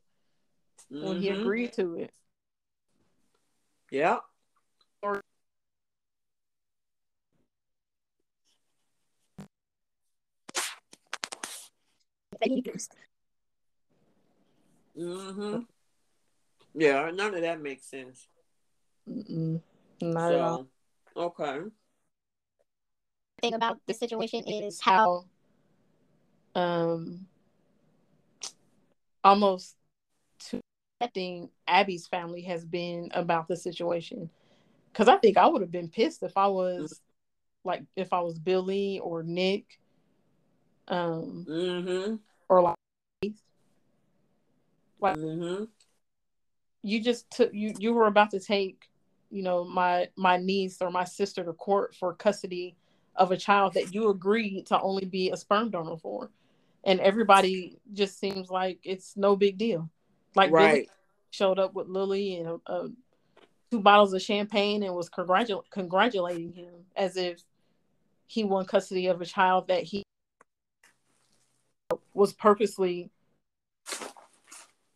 mm-hmm. when he mm-hmm. agreed to it. Yeah. Or Mm-hmm. Yeah, none of that makes sense. Mm-mm. Not so, at all. Okay. Thing about the situation is how um almost to accepting Abby's family has been about the situation. Cause I think I would have been pissed if I was like if I was Billy or Nick. Um mm-hmm. or like like mm-hmm. you just took you you were about to take you know my my niece or my sister to court for custody of a child that you agreed to only be a sperm donor for. And everybody just seems like it's no big deal. Like right. Billy showed up with lily and uh, two bottles of champagne and was congratul- congratulating him as if he won custody of a child that he was purposely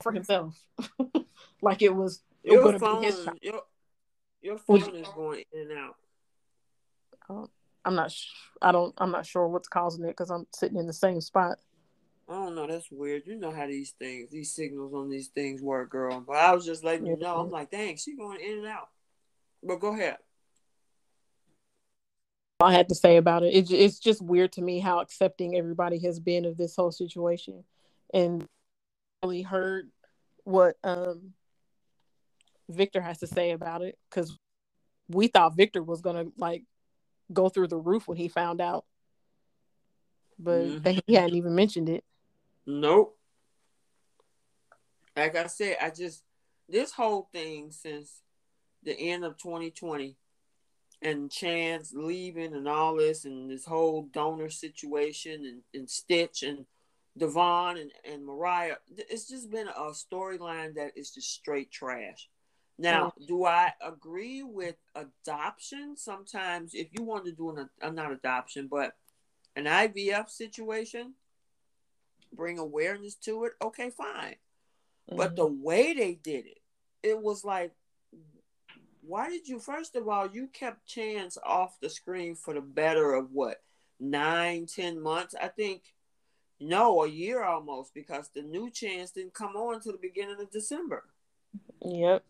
for himself. *laughs* Like it was your phone, your, your phone is going in and out. Uh, I'm not. Sh- I don't. I'm not sure what's causing it because I'm sitting in the same spot. I don't know. That's weird. You know how these things, these signals on these things work, girl. But I was just letting you know. I'm like, dang, she going in and out. But go ahead. I had to say about it. it. It's just weird to me how accepting everybody has been of this whole situation, and really heard what um Victor has to say about it because we thought Victor was gonna like go through the roof when he found out, but mm-hmm. he hadn't even mentioned it. Nope. Like I said, I just this whole thing since the end of 2020 and Chance leaving and all this and this whole donor situation and, and Stitch and Devon and, and Mariah, it's just been a storyline that is just straight trash. Now, do I agree with adoption? Sometimes, if you want to do an, uh, not adoption, but an IVF situation, bring awareness to it, okay, fine. Mm-hmm. But the way they did it, it was like, why did you, first of all, you kept Chance off the screen for the better of what, nine, ten months? I think, no, a year almost, because the new Chance didn't come on until the beginning of December. Yep.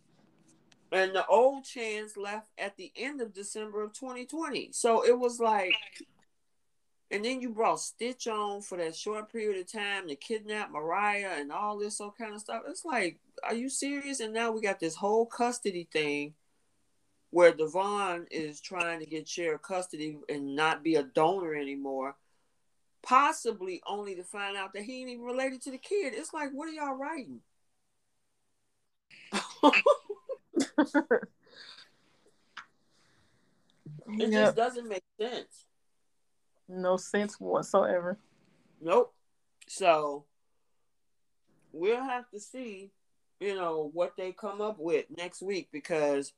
And the old Chance left at the end of December of 2020. So it was like, and then you brought Stitch on for that short period of time to kidnap Mariah and all this all kind of stuff. It's like, are you serious? And now we got this whole custody thing where Devon is trying to get share custody and not be a donor anymore, possibly only to find out that he ain't even related to the kid. It's like, what are y'all writing? *laughs* it yep. just doesn't make sense. No sense whatsoever. Nope. So we'll have to see, you know, what they come up with next week because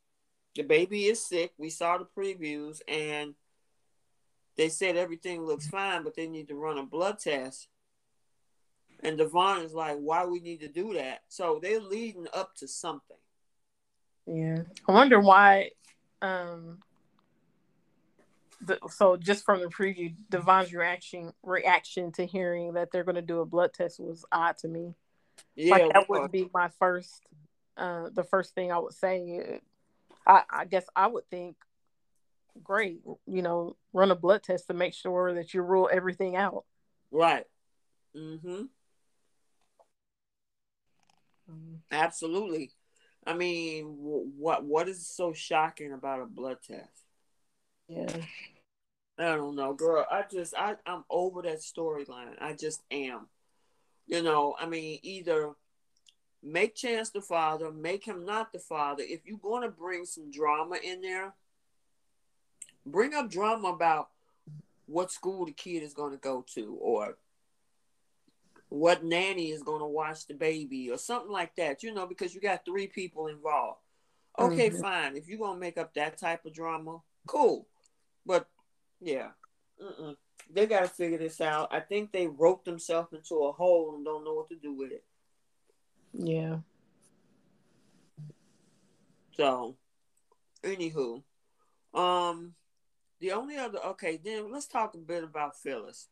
the baby is sick. We saw the previews and they said everything looks fine, but they need to run a blood test. And Devon is like, why we need to do that? So they're leading up to something. Yeah. I wonder why um the, so just from the preview, Devon's reaction reaction to hearing that they're gonna do a blood test was odd to me. Yeah, like that wouldn't be my first uh the first thing I would say. I, I guess I would think great, you know, run a blood test to make sure that you rule everything out. Right. Mm-hmm. Mm-hmm. Absolutely. I mean, what what is so shocking about a blood test? Yeah. I don't know, girl. I just I I'm over that storyline. I just am. You know, I mean, either make Chance the father, make him not the father. If you're going to bring some drama in there, bring up drama about what school the kid is going to go to or what nanny is going to watch the baby or something like that, you know, because you got three people involved. Okay, mm-hmm. fine. If you're going to make up that type of drama, cool. But yeah, Mm-mm. they got to figure this out. I think they roped themselves into a hole and don't know what to do with it. Yeah. So, anywho, um, the only other okay, then let's talk a bit about Phyllis.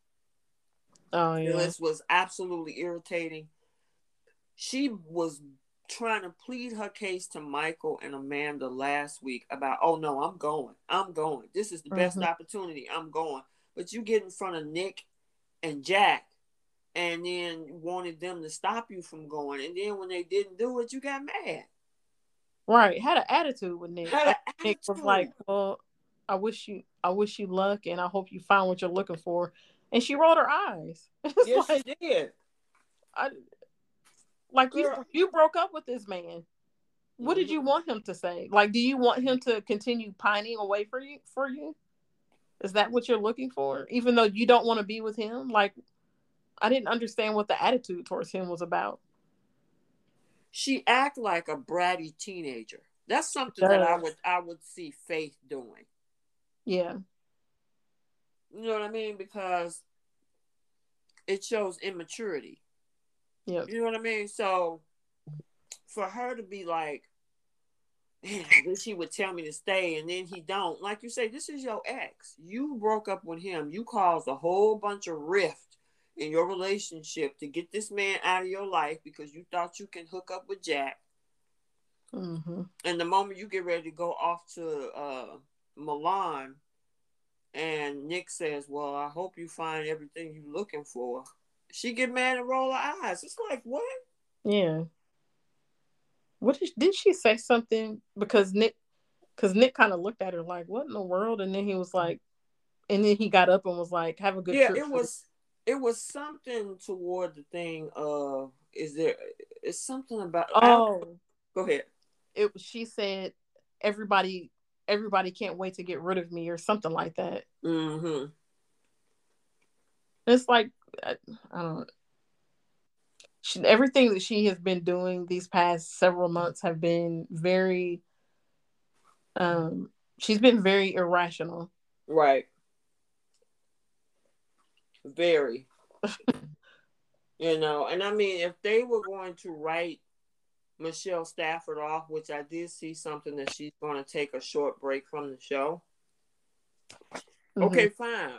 Oh yeah. Phyllis was absolutely irritating. She was trying to plead her case to Michael and Amanda last week about, oh no, I'm going. I'm going. This is the mm-hmm. best opportunity. I'm going. But you get in front of Nick and Jack and then wanted them to stop you from going. And then when they didn't do it, you got mad. Right. Had an attitude with Nick. Nick was like, Well, I wish you I wish you luck and I hope you find what you're looking for and she rolled her eyes. *laughs* yes, like, she did. I, like Girl. you, you broke up with this man. What did you mm-hmm. want him to say? Like, do you want him to continue pining away for you? For you, is that what you're looking for? Even though you don't want to be with him, like, I didn't understand what the attitude towards him was about. She act like a bratty teenager. That's something that I would I would see Faith doing. Yeah. You know what I mean? Because it shows immaturity. Yeah. You know what I mean? So for her to be like, man, then she would tell me to stay and then he don't. Like you say, this is your ex. You broke up with him. You caused a whole bunch of rift in your relationship to get this man out of your life because you thought you can hook up with Jack. Mm-hmm. And the moment you get ready to go off to uh, Milan, and Nick says, "Well, I hope you find everything you're looking for." She get mad and roll her eyes. It's like what? Yeah. What did did she say something? Because Nick, because Nick kind of looked at her like, "What in the world?" And then he was like, and then he got up and was like, "Have a good." Yeah, it was. It was something toward the thing of is there is something about oh go ahead. It she said everybody everybody can't wait to get rid of me or something like that. Mm-hmm. It's like I, I don't. She, everything that she has been doing these past several months have been very. Um, she's been very irrational. Right. Very. *laughs* you know, and I mean, if they were going to write Michelle Stafford off, which I did see something that she's going to take a short break from the show. Mm-hmm. Okay, fine.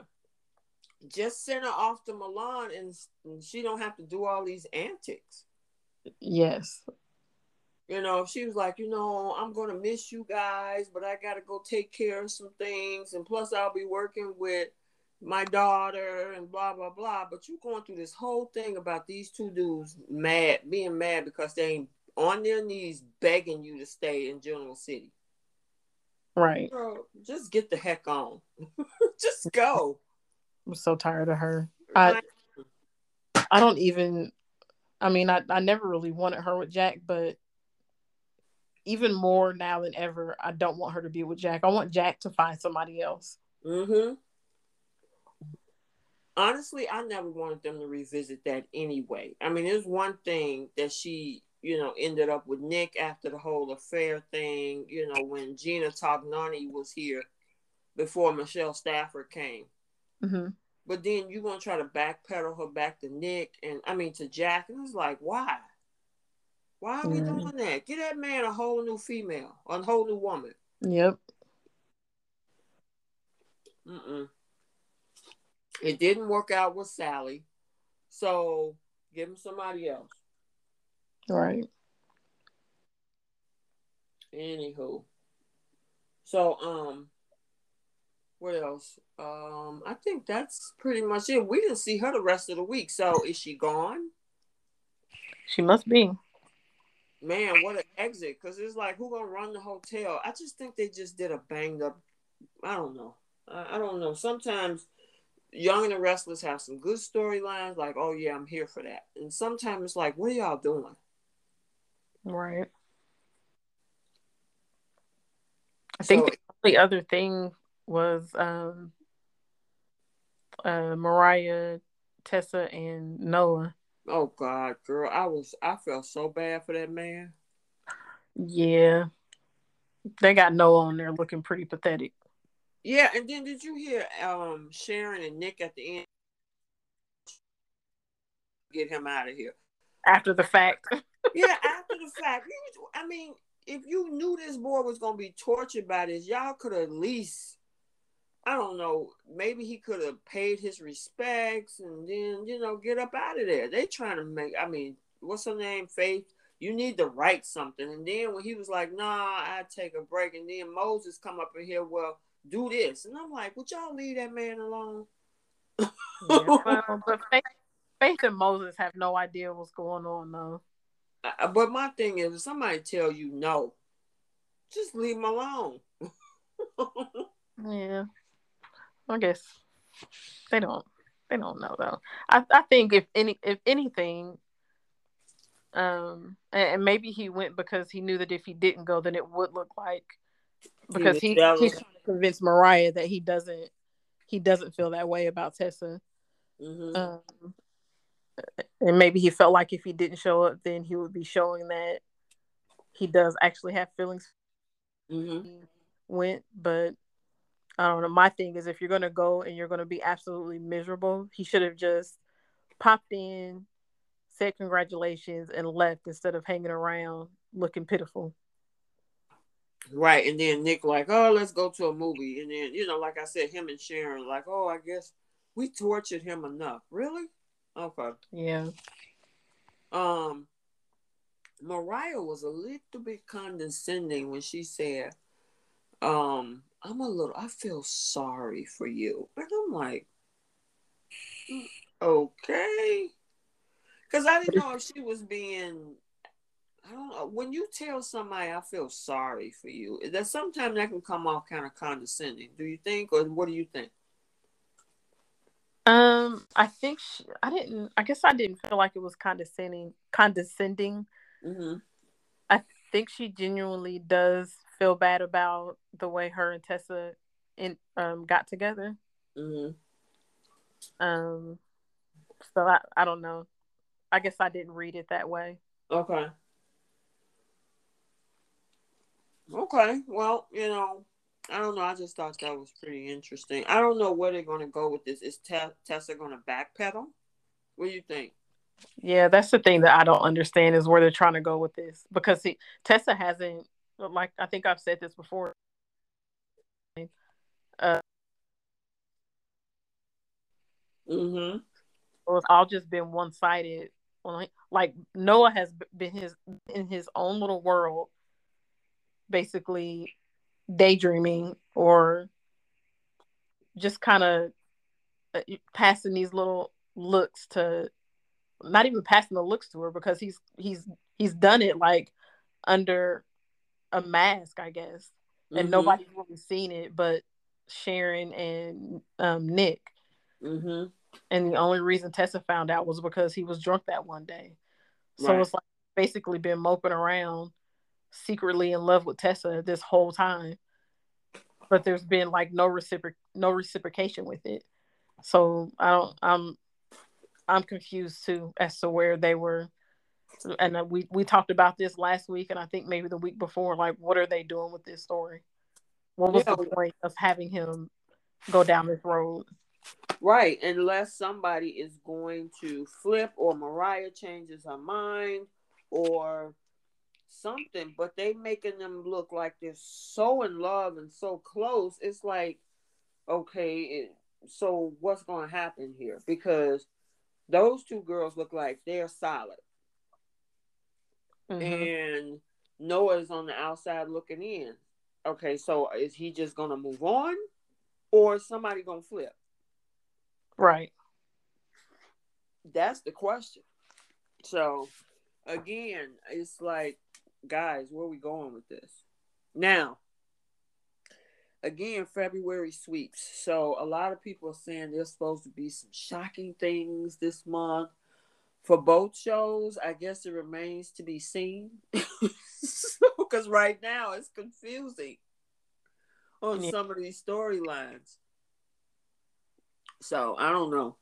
Just send her off to Milan and she don't have to do all these antics. Yes. You know, she was like, you know, I'm going to miss you guys, but I got to go take care of some things. And plus, I'll be working with my daughter and blah, blah, blah. But you going through this whole thing about these two dudes mad, being mad because they ain't on their knees begging you to stay in Genoa City. Right. Bro, just get the heck on. *laughs* just go. I'm so tired of her. I I don't even I mean I, I never really wanted her with Jack, but even more now than ever, I don't want her to be with Jack. I want Jack to find somebody else. Mm-hmm. Honestly, I never wanted them to revisit that anyway. I mean, there's one thing that she, you know, ended up with Nick after the whole affair thing, you know, when Gina Tognoni was here before Michelle Stafford came. Mm-hmm. But then you're gonna try to backpedal her back to Nick and I mean to Jack, and it's like, why? Why are we Yeah. doing that? Get that man a whole new female, a whole new woman. Yep. Mm-mm. It didn't work out with Sally, so give him somebody else. Right. Anywho, so um, what else? Um, I think that's pretty much it. We didn't see her the rest of the week. So is she gone? She must be. Man, what an exit! Because it's like who gonna run the hotel? I just think they just did a banged up. I don't know. I, I don't know. Sometimes Young and the Restless have some good storylines, like oh yeah, I'm here for that. And sometimes it's like, what are y'all doing? Right. I think So- the only other thing was um uh Mariah, Tessa, and Noah. Oh God, girl, I was I felt so bad for that man. Yeah. They got Noah on there looking pretty pathetic. Yeah, and then did you hear um Sharon and Nick at the end get him out of here? After the fact. Yeah, *laughs* after the fact, I mean, if you knew this boy was gonna be tortured by this, y'all could at least, I don't know, maybe he could have paid his respects and then you know get up out of there. They trying to make, I mean, what's her name, Faith? You need to write something, and then when he was like, "Nah, I take a break," and then Moses come up in here, well, do this, and I'm like, would y'all leave that man alone? Yeah, well, but Faith, Faith and Moses have no idea what's going on though. Uh, But my thing is, if somebody tell you no, just leave him alone. *laughs* Yeah. I guess they don't they don't know though. I, I think if any if anything, um and, and maybe he went because he knew that if he didn't go then it would look like because he, jealous. he's trying to convince Mariah that he doesn't he doesn't feel that way about Tessa. hmm Um and maybe he felt like if he didn't show up then he would be showing that he does actually have feelings hmm went, but I don't know. My thing is, if you're gonna go and you're gonna be absolutely miserable, he should have just popped in, said congratulations, and left instead of hanging around looking pitiful. Right, and then Nick like, oh, let's go to a movie, and then you know, like I said, him and Sharon like, oh, I guess we tortured him enough. Really? Okay. Yeah, Um, Mariah was a little bit condescending when she said, um, I'm a little, I feel sorry for you, and I'm like, "Mm, okay, because I didn't know if she was being. I don't know. When you tell somebody I feel sorry for you, that sometimes that can come off kind of condescending. Do you think, or what do you think? Um, I think she, I didn't. I guess I didn't feel like it was condescending. Condescending. Mm-hmm. I think she genuinely does feel bad about the way her and Tessa in um got together. Mm-hmm. Um, so I I don't know. I guess I didn't read it that way. Okay. Okay. Well, you know, I don't know. I just thought that was pretty interesting. I don't know where they're going to go with this. Is Te- Tessa going to backpedal? What do you think? Yeah, that's the thing that I don't understand is where they're trying to go with this because see, Tessa hasn't like I think I've said this before. Uh, Mm-hmm. it's all just been one sided. Like, like Noah has been his in his own little world, basically daydreaming or just kind of passing these little looks to not even passing the looks to her because he's he's he's done it like under a mask, I guess, and Mhm. nobody's really seen it but Sharon and um, Nick. Mm-hmm. And the only reason Tessa found out was because he was drunk that one day. So Right. it's like basically been moping around secretly in love with Tessa this whole time, but there's been like no reciproc no reciprocation with it. So I don't. I'm I'm confused too as to where they were. And uh, we we talked about this last week, and I think maybe the week before. Like, what are they doing with this story? What was yeah. the point of having him go down this road? Right, unless somebody is going to flip or Mariah changes her mind or something, but they making them look like they're so in love and so close. It's like, okay, it, so what's going to happen here? Because those two girls look like they're solid, mm-hmm. and Noah's on the outside looking in. Okay, so is he just going to move on, or is somebody going to flip? Right. That's the question. So again, it's like, guys, where are we going with this? Now, again, February sweeps. So a lot of people are saying there's supposed to be some shocking things this month for both shows. I guess it remains to be seen. *laughs* Because right now it's confusing on yeah. some of these storylines. So I don't know.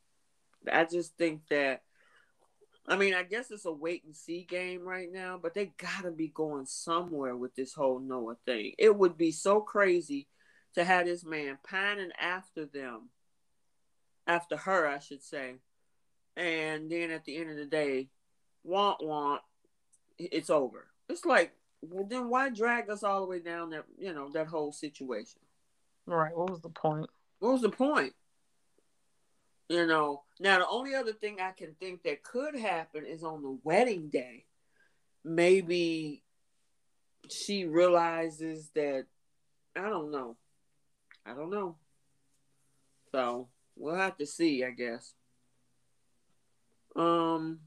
I just think that I mean, I guess it's a wait and see game right now, but they gotta be going somewhere with this whole Noah thing. It would be so crazy to have this man pining after them, after her, I should say, and then at the end of the day, want want, it's over. It's like, well, then why drag us all the way down that you know that whole situation? Right. What was the point? What was the point? You know, now the only other thing I can think that could happen is on the wedding day. Maybe she realizes that I don't know. I don't know. So we'll have to see, I guess. Um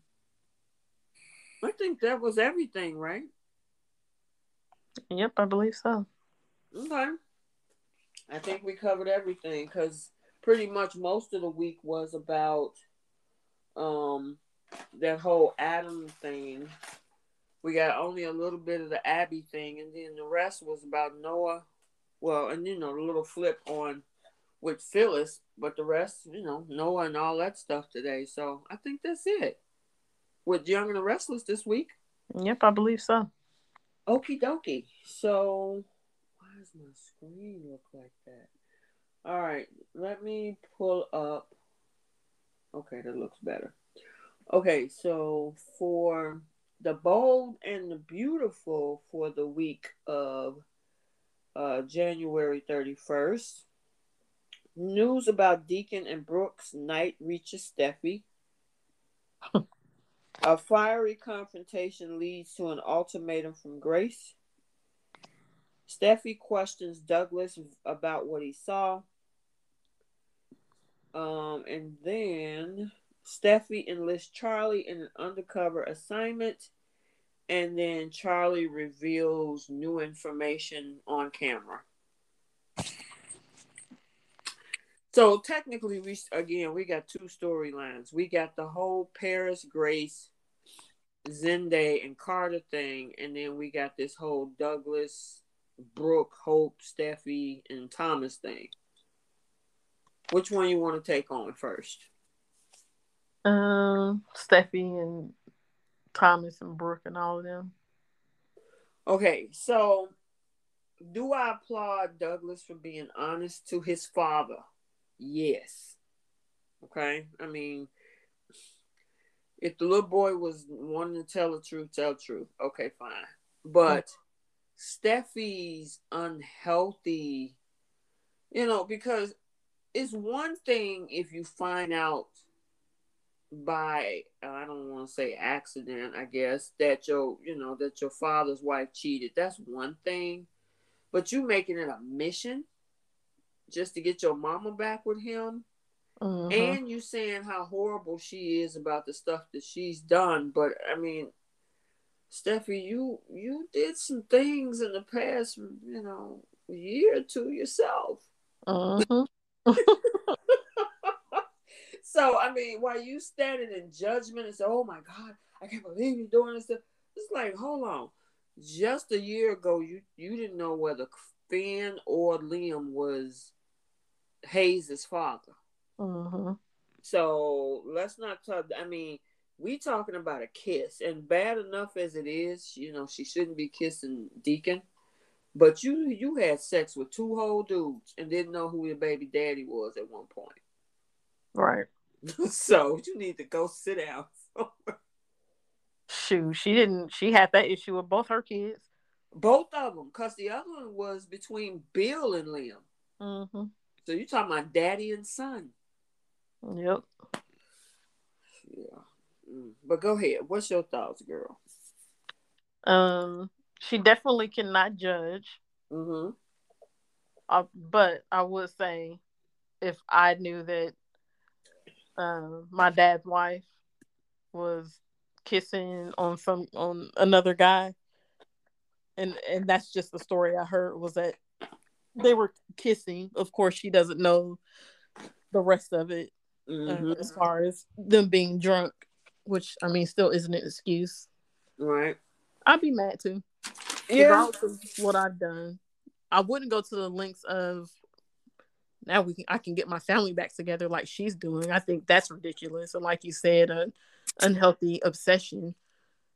I think that was everything, right? Yep, I believe so. Okay. I think we covered everything because pretty much most of the week was about um that whole Adam thing. We got only a little bit of the Abby thing, and then the rest was about Noah. Well, and you know, a little flip on with Phyllis, but the rest, you know, Noah and all that stuff today. So I think that's it. With Young and the Restless this week. Yep, I believe so. Okie dokie. So why does my screen look like that? All right, let me pull up. Okay, that looks better. Okay, so for the bold and the beautiful for the week of uh, January 31st, news about Deacon and Brooke's night reaches Steffy. *laughs* A fiery confrontation leads to an ultimatum from Grace. Steffy questions Douglas about what he saw. Um, and then Steffy enlists Charlie in an undercover assignment. And then Charlie reveals new information on camera. So technically, we again we got two storylines. We got the whole Paris Grace, Zende, and Carter thing, and then we got this whole Douglas, Brooke, Hope, Steffy, and Thomas thing. Which one you want to take on first? Um, Steffy and Thomas and Brooke and all of them. Okay, so do I applaud Douglas for being honest to his father? Yes. Okay, I mean, if the little boy was wanting to tell the truth, tell the truth. Okay, fine. But Steffy's unhealthy, you know, because it's one thing if you find out by I don't want to say accident, I guess, that your you know, that your father's wife cheated. That's one thing. But you making it a mission just to get your mama back with him. Uh-huh. And you saying how horrible she is about the stuff that she's done. But I mean, Steffy, you you did some things in the past, you know, year or two yourself. Uh-huh. *laughs* so I mean, while you standing in judgment and say, "Oh my God, I can't believe you're doing this," it's like, hold on. just a year ago, you you didn't know whether Finn or Liam was Hayes' father. Mm-hmm. So let's not talk. I mean, we talking about a kiss, and bad enough as it is, you know, she shouldn't be kissing Deacon. But you you had sex with two whole dudes and didn't know who your baby daddy was at one point. Right. *laughs* so you need to go sit down. Shoot, she didn't. She had that issue with both her kids. Both of them, cause the other one was between Bill and Liam. Mm-hmm. So you talking about daddy and son? Yep. Yeah. Mm. But go ahead. What's your thoughts, girl? Um, she definitely cannot judge. Mm-hmm. Uh, but I would say, if I knew that uh, my dad's wife was kissing on some on another guy, and and that's just the story I heard was that they were kissing. Of course, she doesn't know the rest of it Mm-hmm. uh, as far as them being drunk, which I mean, still isn't an excuse. Right. I'd be mad too. Yeah. What I've done, I wouldn't go to the links of now we can I can get my family back together like she's doing. I think that's ridiculous. And like you said, an unhealthy obsession.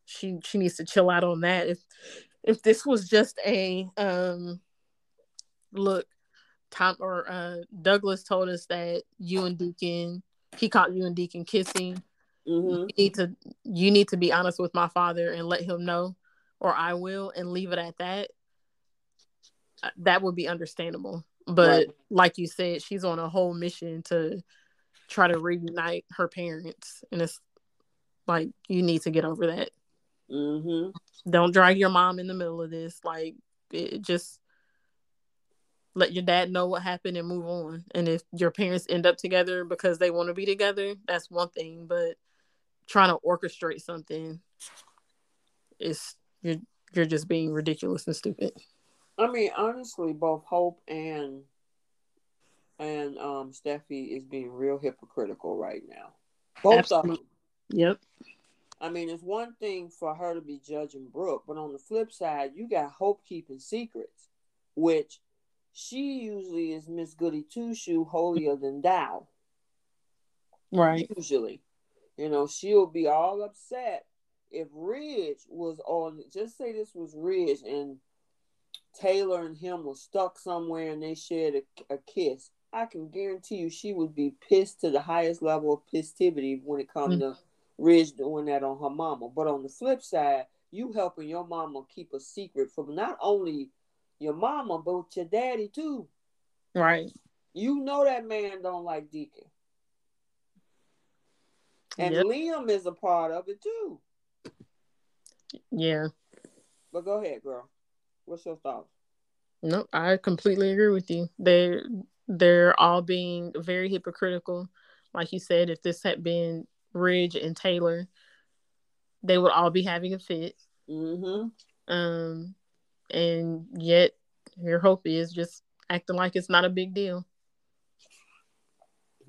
She she needs to chill out on that. If if this was just a um look, Tom or uh Douglas told us that you and Deacon he caught you and Deacon kissing. Mm-hmm. You need to you need to be honest with my father and let him know, or I will, and leave it at that. Uh, That would be understandable. But Right. like you said, she's on a whole mission to try to reunite her parents, and it's like you need to get over that. Mm-hmm. Don't drag your mom in the middle of this. Like it just let your dad know what happened and move on. And if your parents end up together because they want to be together, that's one thing. But trying to orchestrate something is you're you're just being ridiculous and stupid. I mean, honestly, both Hope and and um Steffy is being real hypocritical right now. Both of them. Yep. I mean, it's one thing for her to be judging Brooke, but on the flip side, you got Hope keeping secrets, which she usually is Miss Goody Two Shoe, holier than thou. Right. Usually, you know, she'll be all upset if Ridge was on. Just say this was Ridge and Taylor and him were stuck somewhere and they shared a, a kiss. I can guarantee you she would be pissed to the highest level of pissivity when it comes to Ridge doing that on her mama. But on the flip side, you helping your mama keep a secret from not only your mama but your daddy too. Right. You know that man don't like Deacon. And Yep. Liam is a part of it too. Yeah. But go ahead, girl. What's your thoughts? No, I completely agree with you. They're they're all being very hypocritical. Like you said, if this had been Ridge and Taylor, they would all be having a fit. Mm-hmm. Um, and yet your hope is just acting like it's not a big deal.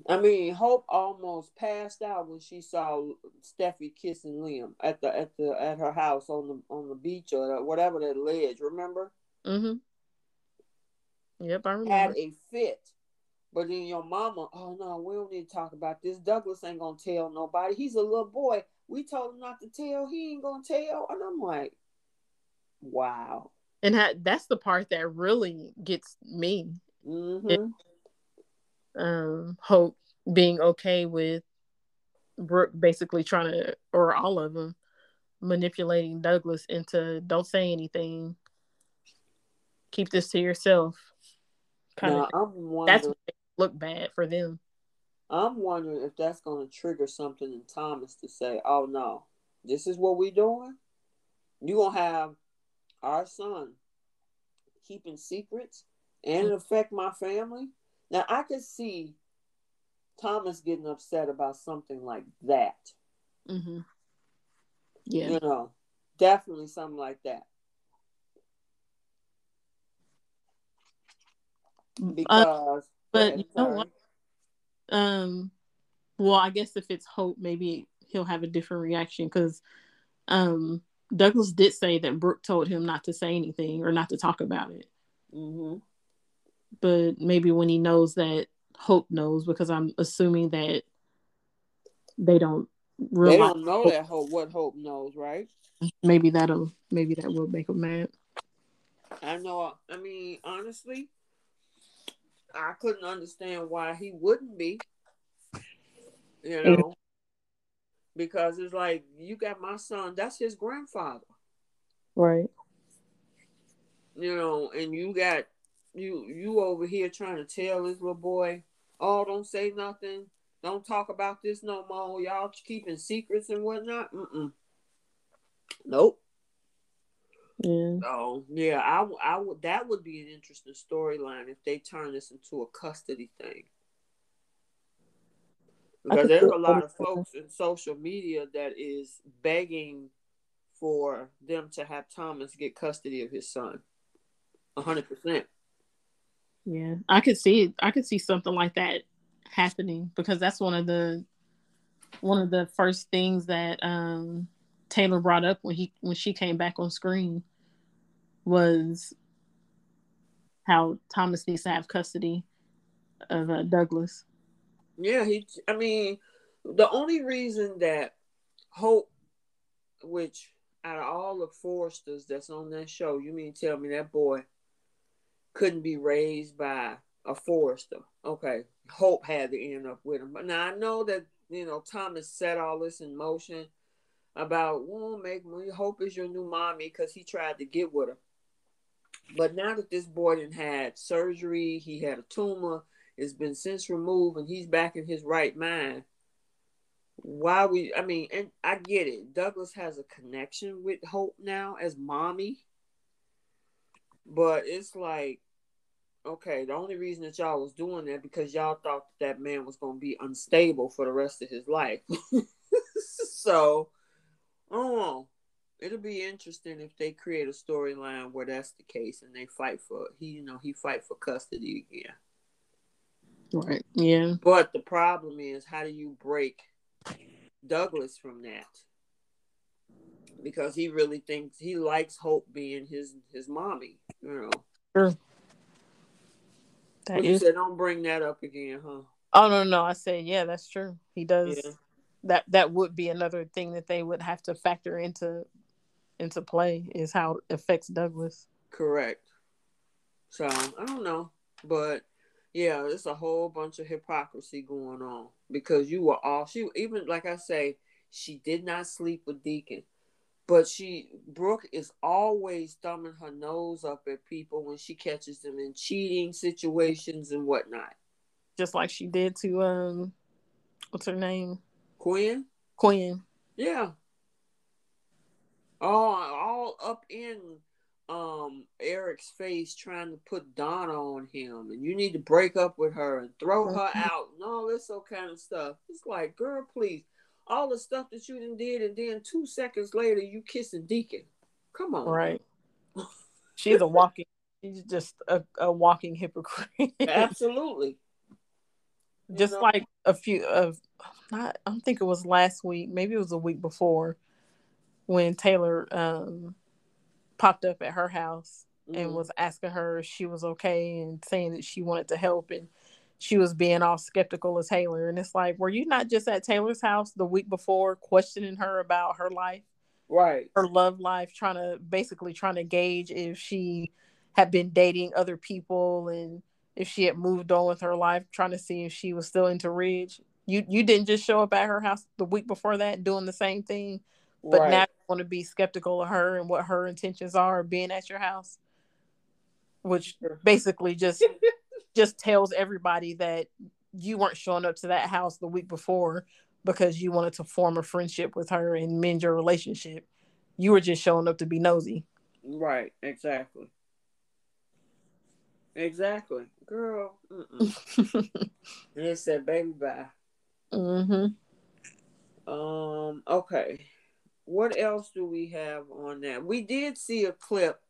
I mean, Hope almost passed out when she saw Steffy kissing Liam at the at the at her house on the on the beach or whatever that ledge. Remember? Mm-hmm. Yep, I remember. Had a fit. But then your mama, oh no, we don't need to talk about this. Douglas ain't gonna tell nobody. He's a little boy. We told him not to tell. He ain't gonna tell. And I'm like, wow. And ha- that's the part that really gets me. Mm-hmm. Um, Hope being okay with Brooke basically trying to, or all of them, manipulating Douglas into don't say anything, keep this to yourself. Kind Now of. That's look bad for them. I'm wondering if that's gonna trigger something in Thomas to say, "Oh no, this is what we're doing. You gonna have our son keeping secrets and it affect my family." Now I could see Thomas getting upset about something like that. Mm-hmm. Yeah. You know, definitely something like that. Uh, Because, but you know what? Um, well, I guess if it's Hope, maybe he'll have a different reaction because, um, Douglas did say that Brooke told him not to say anything or not to talk about it. Mm-hmm. But maybe when he knows that Hope knows, because I'm assuming that they don't realize. They don't know Hope. that Hope what Hope knows, right? Maybe that'll maybe that will make him mad. I know. I mean, honestly, I couldn't understand why he wouldn't be. You know, because it's like you got my son. That's his grandfather, right? You know, and you got you you over here trying to tell this little boy, "Oh, don't say nothing. Don't talk about this no more. Y'all keeping secrets and whatnot." Mm-mm. Nope. Yeah. So yeah, I, I would that would be an interesting storyline if they turn this into a custody thing. Because there's a lot of folks in social media that is begging for them to have Thomas get custody of his son. hundred percent. Yeah, I could see I could see something like that happening because that's one of the one of the first things that um Taylor brought up when he when she came back on screen was how Thomas needs to have custody of uh, Douglas. Yeah, he. I mean, the only reason that Hope, which out of all the Forresters that's on that show, you mean tell me that boy couldn't be raised by a Forrester. Okay, Hope had to end up with him. But now I know that you know Thomas set all this in motion about well make me hope is your new mommy because he tried to get with her. But now that this boy done had surgery he had a tumor it's been since removed and he's back in his right mind. Why we i mean and i get it. Douglas has a connection with hope now as mommy. But it's like okay the only reason that y'all was doing that because y'all thought that, that man was going to be unstable for the rest of his life *laughs* so Oh, it'll be interesting if they create a storyline where that's the case and they fight for he, you know, he fight for custody again. Right. Yeah. But the problem is, how do you break Douglas from that? Because he really thinks he likes Hope being his his mommy. You know. Sure. That is... You said don't bring that up again, huh? Oh no, no, I said yeah, that's true. He does. Yeah that that would be another thing that they would have to factor into into play is how it affects Douglas. Correct. So I don't know, but yeah, it's a whole bunch of hypocrisy going on because you were all she even like I say she did not sleep with Deacon, but she Brooke is always thumbing her nose up at people when she catches them in cheating situations and whatnot. Just like she did to um, what's her name? Quinn? Quinn. Yeah. Oh, all up in um Eric's face trying to put Donna on him and you need to break up with her and throw her mm-hmm. out and all this so kind of stuff. It's like, girl, please. All the stuff that you done did and then two seconds later you kissing Deacon. Come on. Right. *laughs* She's a walking she's just a, a walking hypocrite. *laughs* Absolutely. just you know? like a few of not I don't think it was last week, maybe it was a week before when Taylor um popped up at her house mm. and was asking her if she was okay and saying that she wanted to help and she was being all skeptical of Taylor. And it's like were you not just at Taylor's house the week before questioning her about her life? Right. Her love life trying to basically trying to gauge if she had been dating other people and if she had moved on with her life trying to see if she was still into Ridge. You you didn't just show up at her house the week before that doing the same thing, but right. now you want to be skeptical of her and what her intentions are being at your house, which basically just *laughs* just tells everybody that you weren't showing up to that house the week before because you wanted to form a friendship with her and mend your relationship. You were just showing up to be nosy. Right, exactly. Exactly. Girl. and *laughs* it said, baby, bye. Mm-hmm. Um. Okay. What else do we have on that? We did see a clip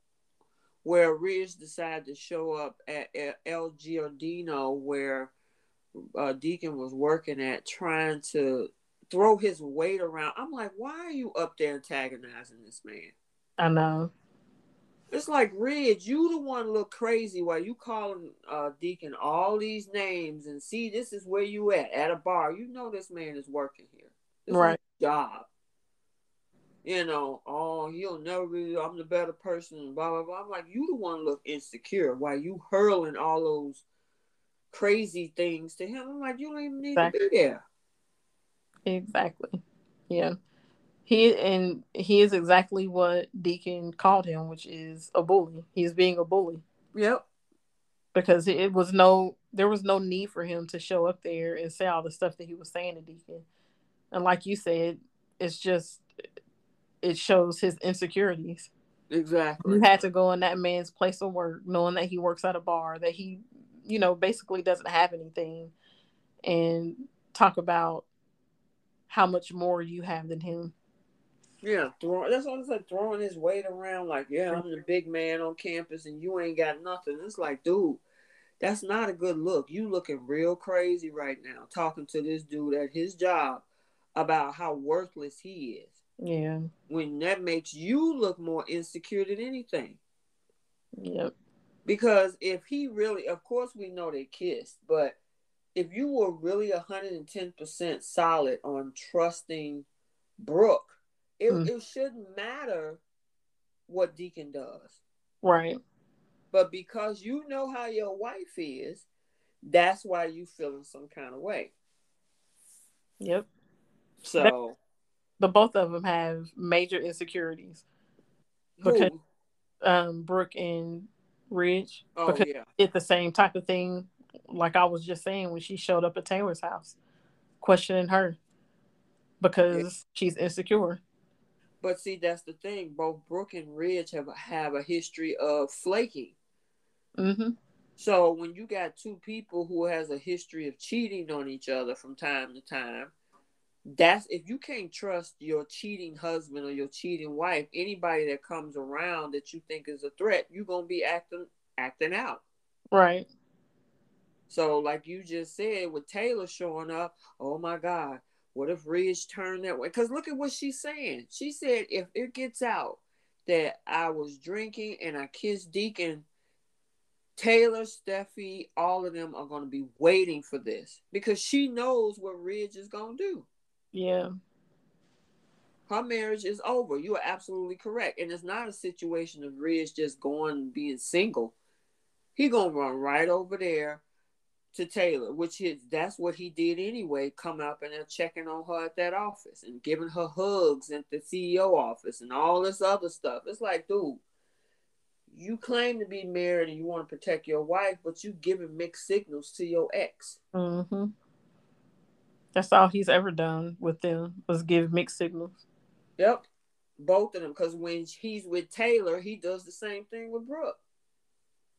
where Ridge decided to show up at El Giardino, where uh, Deacon was working at, trying to throw his weight around. I'm like, why are you up there antagonizing this man? I know. It's like Ridge, you the one look crazy while you calling uh Deacon all these names and see this is where you at at a bar. You know this man is working here. This right. job. You know, oh, he'll never be I'm the better person, blah blah blah. I'm like, you the one look insecure while you hurling all those crazy things to him. I'm like, you don't even need exactly. to be there. Exactly. Yeah. He and he is exactly what Deacon called him, which is a bully. He's being a bully. Yep. Because it was no there was no need for him to show up there and say all the stuff that he was saying to Deacon. And like you said, it's just it shows his insecurities. Exactly. You had to go in that man's place of work, knowing that he works at a bar, that he, you know, basically doesn't have anything, and talk about how much more you have than him. Yeah, throwing that's what I said, throwing his weight around like, yeah, I'm the big man on campus and you ain't got nothing. It's like, dude, that's not a good look. You looking real crazy right now, talking to this dude at his job about how worthless he is. Yeah. When that makes you look more insecure than anything. Yep. Because if he really, of course, we know they kissed, but if you were really 110% solid on trusting Brooke, it, mm. it shouldn't matter what Deacon does. Right. But because you know how your wife is, that's why you feeling some kind of way. Yep. So the both of them have major insecurities. Because Who? um Brooke and Ridge. Oh, because yeah. it's the same type of thing like I was just saying when she showed up at Taylor's house, questioning her because yeah. she's insecure. But see, that's the thing. Both Brooke and Ridge have have a history of flaking. Mm-hmm. So when you got two people who has a history of cheating on each other from time to time, that's if you can't trust your cheating husband or your cheating wife, anybody that comes around that you think is a threat, you're gonna be acting acting out. Right. So, like you just said, with Taylor showing up, oh my God, what if Ridge turned that way? Because look at what she's saying. She said, if it gets out that I was drinking and I kissed Deacon, Taylor, Steffy, all of them are going to be waiting for this because she knows what Ridge is going to do. Yeah. Her marriage is over. You are absolutely correct. And it's not a situation of Ridge just going and being single. He going to run right over there to Taylor, which is that's what he did anyway, come up and checking on her at that office and giving her hugs at the CEO office and all this other stuff. It's like, dude, you claim to be married and you want to protect your wife, but you giving mixed signals to your ex. Mm-hmm. That's all he's ever done with them was give mixed signals. Yep, both of them. Because when he's with Taylor, he does the same thing with Brooke.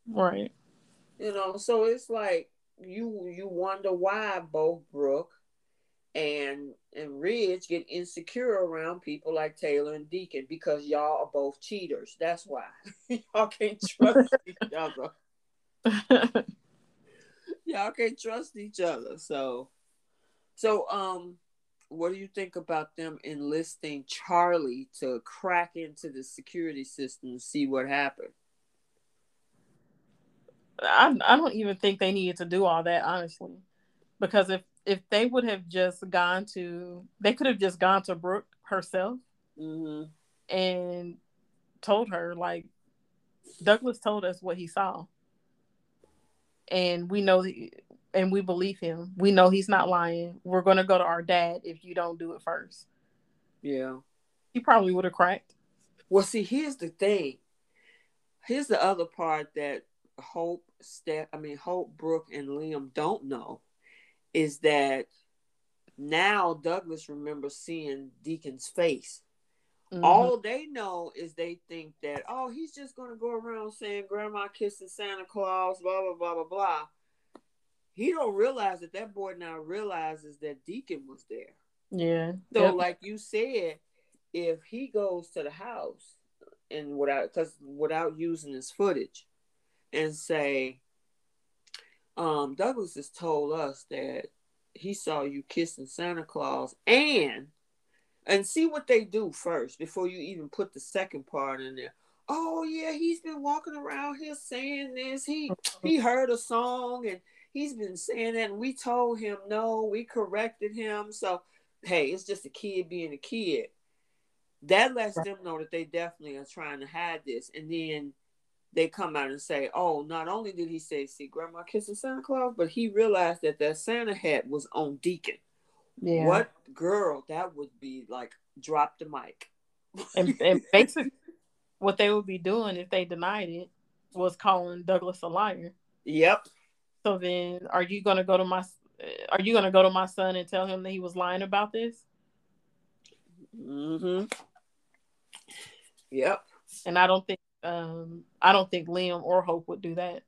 Right. You know, so it's like you you wonder why both Brooke and and Ridge get insecure around people like Taylor and Deacon because y'all are both cheaters. That's why *laughs* y'all can't trust *laughs* each other. *laughs* y'all can't trust each other. So, so um, what do you think about them enlisting Charlie to crack into the security system to see what happened? I I don't even think they needed to do all that honestly, because if if they would have just gone to, they could have just gone to Brooke herself mm-hmm. and told her like Douglas told us what he saw, and we know and we believe him. We know he's not lying. We're gonna go to our dad if you don't do it first. Yeah, he probably would have cracked. Well, see, here's the thing. Here's the other part that Hope, Steph, I mean Hope, Brooke, and Liam don't know is that now Douglas remembers seeing Deacon's face. Mm-hmm. All they know is they think that oh he's just gonna go around saying Grandma kissing Santa Claus, blah blah blah blah blah. He don't realize that that boy now realizes that Deacon was there. Yeah. So yep. like you said, if he goes to the house and without because without using his footage, and say, um, Douglas has told us that he saw you kissing Santa Claus and and see what they do first before you even put the second part in there. Oh yeah, he's been walking around here saying this. He he heard a song and he's been saying that and we told him no, we corrected him. So hey, it's just a kid being a kid. That lets them know that they definitely are trying to hide this. And then they come out and say, "Oh, not only did he say see Grandma kissing Santa Claus, but he realized that that Santa hat was on Deacon." Yeah. What girl that would be like? Drop the mic. and, and basically, what they would be doing if they denied it was calling Douglas a liar. Yep. So then, are you gonna go to my? Are you gonna go to my son and tell him that he was lying about this? Mm-hmm. Yep. And I don't think um I don't think Liam or Hope would do that.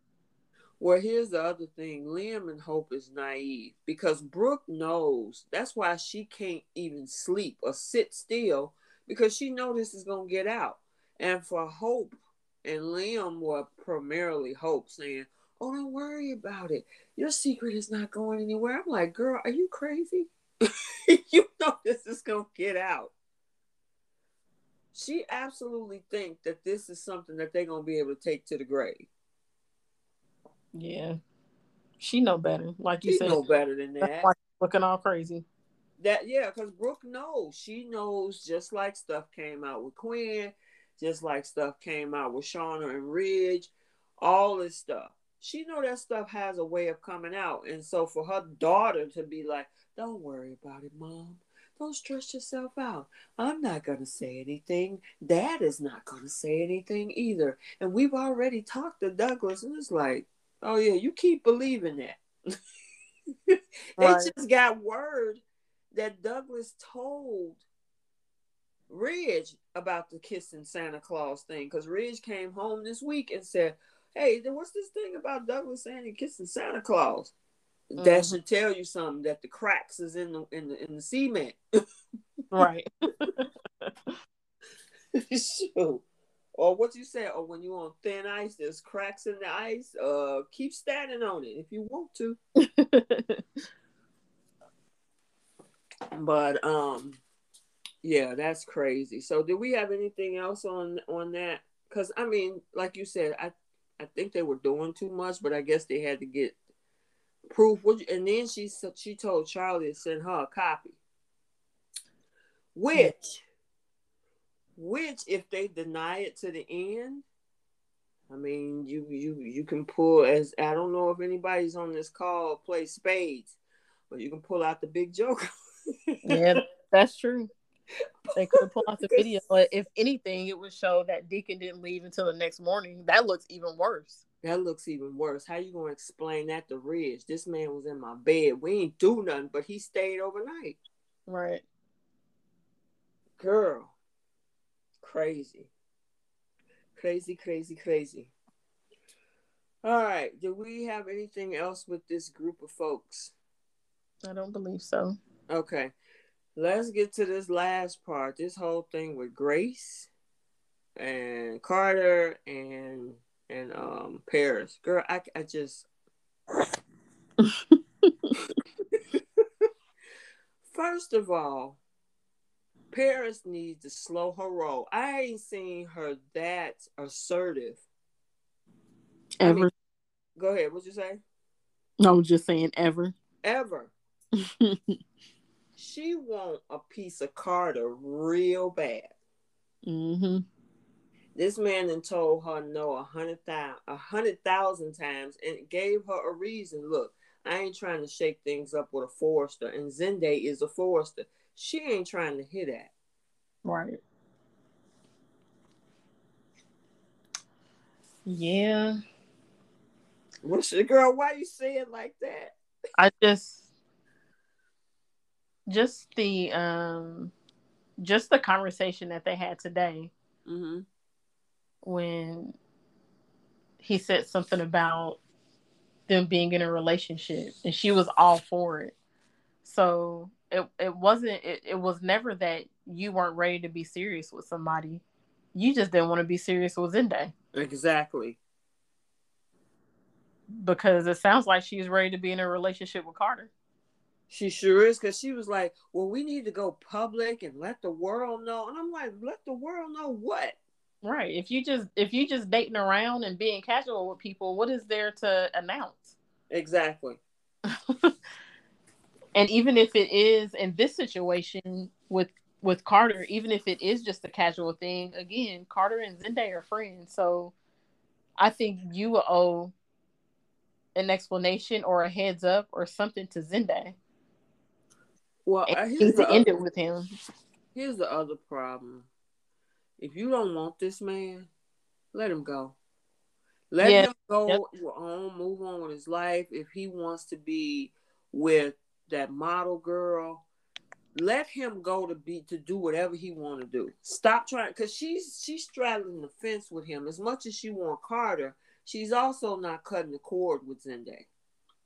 Well, here's the other thing. Liam and Hope is naive because Brooke knows. That's why she can't even sleep or sit still because she knows this is gonna get out. And for Hope and Liam were primarily Hope saying, Oh, don't worry about it. Your secret is not going anywhere. I'm like, girl, are you crazy? *laughs* you know this is gonna get out she absolutely think that this is something that they're gonna be able to take to the grave. Yeah, she know better. Like you she said, know better than that. looking all crazy. That yeah, because Brooke knows. She knows just like stuff came out with Quinn, just like stuff came out with Shauna and Ridge, all this stuff. She know that stuff has a way of coming out, and so for her daughter to be like, "Don't worry about it, mom. Don't stress yourself out. I'm not going to say anything. Dad is not going to say anything either. And we've already talked to Douglas, and it's like, oh, yeah, you keep believing that. *laughs* they right. just got word that Douglas told Ridge about the kissing Santa Claus thing because Ridge came home this week and said, Hey, then what's this thing about Douglas saying he kissing Santa Claus? Mm-hmm. That should tell you something that the cracks is in the in the in the cement. *laughs* right. sure. Or what you say, or when you're on thin ice, there's cracks in the ice. Uh, keep standing on it if you want to. *laughs* but um, yeah, that's crazy. So, did we have anything else on on that? Because I mean, like you said, I I think they were doing too much, but I guess they had to get proof. And then she she told Charlie to send her a copy. Which, which if they deny it to the end, I mean, you you you can pull as I don't know if anybody's on this call play spades, but you can pull out the big joker. *laughs* yeah, that's true. They could have pulled out the *laughs* video, but if anything, it would show that Deacon didn't leave until the next morning. That looks even worse. That looks even worse. How you gonna explain that to Ridge? This man was in my bed. We ain't do nothing, but he stayed overnight. Right. Girl. Crazy. Crazy, crazy, crazy. All right. Do we have anything else with this group of folks? I don't believe so. Okay. Let's get to this last part. This whole thing with Grace and Carter and and um Paris. Girl, I I just *laughs* First of all, Paris needs to slow her roll. I ain't seen her that assertive. Ever. I mean, go ahead. What you say? I was just saying ever. Ever. *laughs* she want a piece of Carter real bad. Mm-hmm. This man then told her no a hundred thousand a hundred thousand times and gave her a reason. Look, I ain't trying to shake things up with a Forrester, and Zende is a Forrester. She ain't trying to hit that. Right. Yeah. What's the girl? Why you say it like that? I just just the um just the conversation that they had today. Mm-hmm when he said something about them being in a relationship and she was all for it. So it it wasn't it, it was never that you weren't ready to be serious with somebody. You just didn't want to be serious with Zende. Exactly. Because it sounds like she's ready to be in a relationship with Carter. She sure is because she was like, Well, we need to go public and let the world know. And I'm like, let the world know what? Right. If you just if you just dating around and being casual with people, what is there to announce? Exactly. *laughs* and even if it is in this situation with with Carter, even if it is just a casual thing, again, Carter and Zendaya are friends. So I think you owe an explanation or a heads up or something to Zendaya. Well, uh, to end it with him. Here's the other problem. If you don't want this man, let him go. Let yeah. him go yep. on, move on with his life. If he wants to be with that model girl, let him go to be to do whatever he want to do. Stop trying because she's she's straddling the fence with him. As much as she want Carter, she's also not cutting the cord with Zendaya.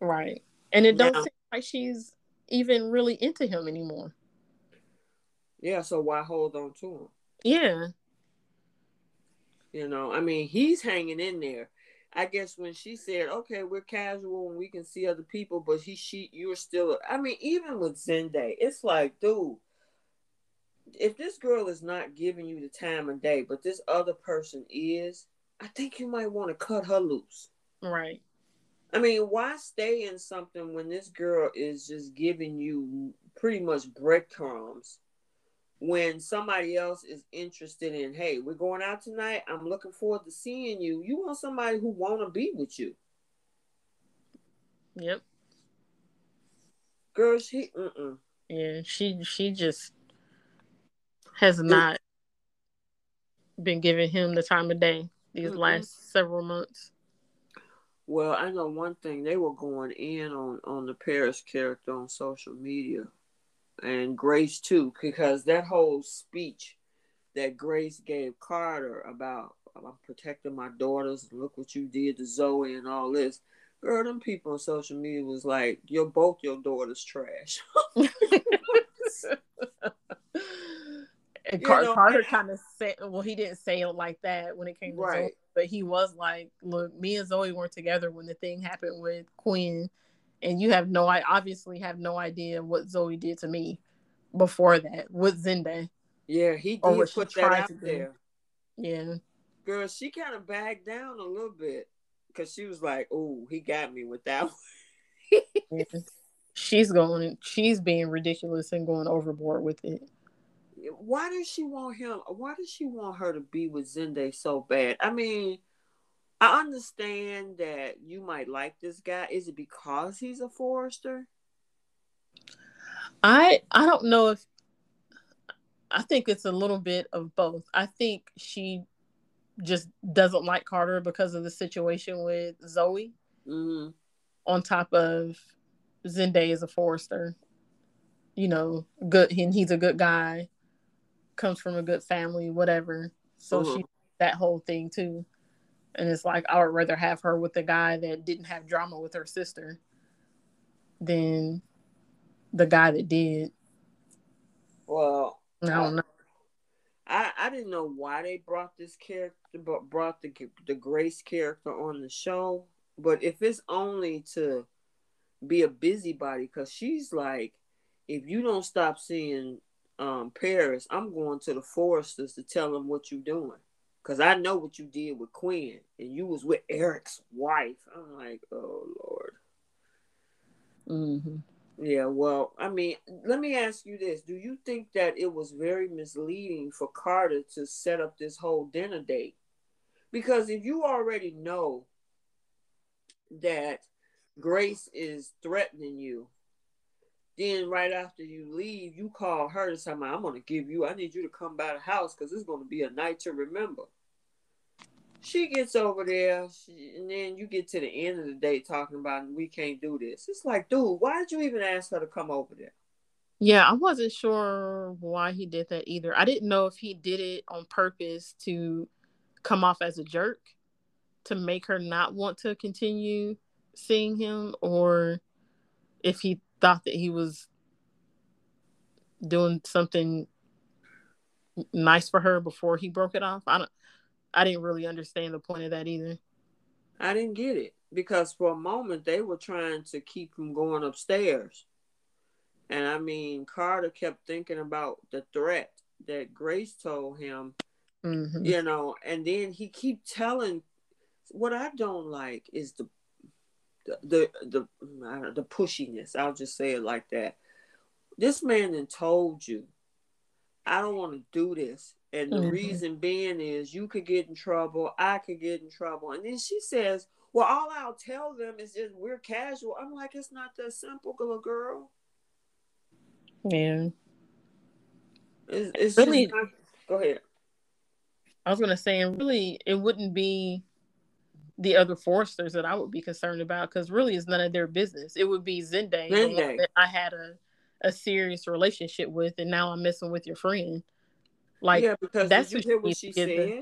Right, and it don't seem like she's even really into him anymore. Yeah, so why hold on to him? Yeah. You know, I mean, he's hanging in there. I guess when she said, "Okay, we're casual and we can see other people," but he, she, you're still. I mean, even with Zende, it's like, dude, if this girl is not giving you the time of day, but this other person is, I think you might want to cut her loose. Right. I mean, why stay in something when this girl is just giving you pretty much breadcrumbs when somebody else is interested in, hey, we're going out tonight. I'm looking forward to seeing you. You want somebody who want to be with you. Yep. Girl, she, mm yeah, she she just has not been giving him the time of day these mm last several months. Well, I know one thing they were going in on on the Paris character on social media and Grace too, because that whole speech that Grace gave Carter about I'm protecting my daughters, look what you did to Zoe and all this. Girl, them people on social media was like, You're both your daughters trash. *laughs* *laughs* and Car- know, Carter kind of said, well, he didn't say it like that when it came to right. Zoe, but he was like, look, me and Zoe weren't together when the thing happened with Quinn and you have no I obviously have no idea what Zoe did to me before that with Zendaya. Yeah, he did put that out there. Yeah. Girl, she kind of backed down a little bit because she was like, "Oh, he got me with that one." *laughs* she's going. She's being ridiculous and going overboard with it. Why does she want him? Why does she want her to be with Zende so bad? I mean, I understand that you might like this guy. Is it because he's a Forrester? I I don't know if I think it's a little bit of both. I think she just doesn't like Carter because of the situation with Zoe. Mm-hmm. On top of Zende is a Forrester, you know, good and he's a good guy, comes from a good family, whatever. So mm-hmm. she that whole thing too. And it's like I would rather have her with the guy that didn't have drama with her sister than the guy that did. Well, I don't know. I, I didn't know why they brought this character, but brought the the Grace character on the show. But if it's only to be a busybody, because she's like, if you don't stop seeing um, Paris, I'm going to the Foresters to tell them what you're doing. Cause I know what you did with Quinn, and you was with Eric's wife. I'm like, oh Lord. Mm-hmm. Yeah, well, I mean, let me ask you this: Do you think that it was very misleading for Carter to set up this whole dinner date? Because if you already know that Grace is threatening you, then right after you leave, you call her to say, I'm going to give you, I need you to come by the house because it's going to be a night to remember. She gets over there, she, and then you get to the end of the day talking about we can't do this. It's like, dude, why did you even ask her to come over there? Yeah, I wasn't sure why he did that either. I didn't know if he did it on purpose to come off as a jerk to make her not want to continue seeing him or if he thought that he was doing something nice for her before he broke it off. I don't I didn't really understand the point of that either. I didn't get it because for a moment they were trying to keep him going upstairs. And I mean, Carter kept thinking about the threat that Grace told him, Mhm. you know, and then he keep telling. What I don't like is the the the the, know, the pushiness. I'll just say it like that. This man then told you, I don't want to do this, and the Mhm. reason being is you could get in trouble, I could get in trouble, and then she says, "Well, all I'll tell them is just we're casual." I'm like, it's not that simple, little girl. Yeah. It's, it's Really- not... Go ahead. I was gonna say, and really, it wouldn't be the other Forresters that I would be concerned about because really, it's none of their business. It would be Zende, the one Zende. that I had a a serious relationship with, and now I'm messing with your friend. Like, yeah, because that's did what you hear she what she get the-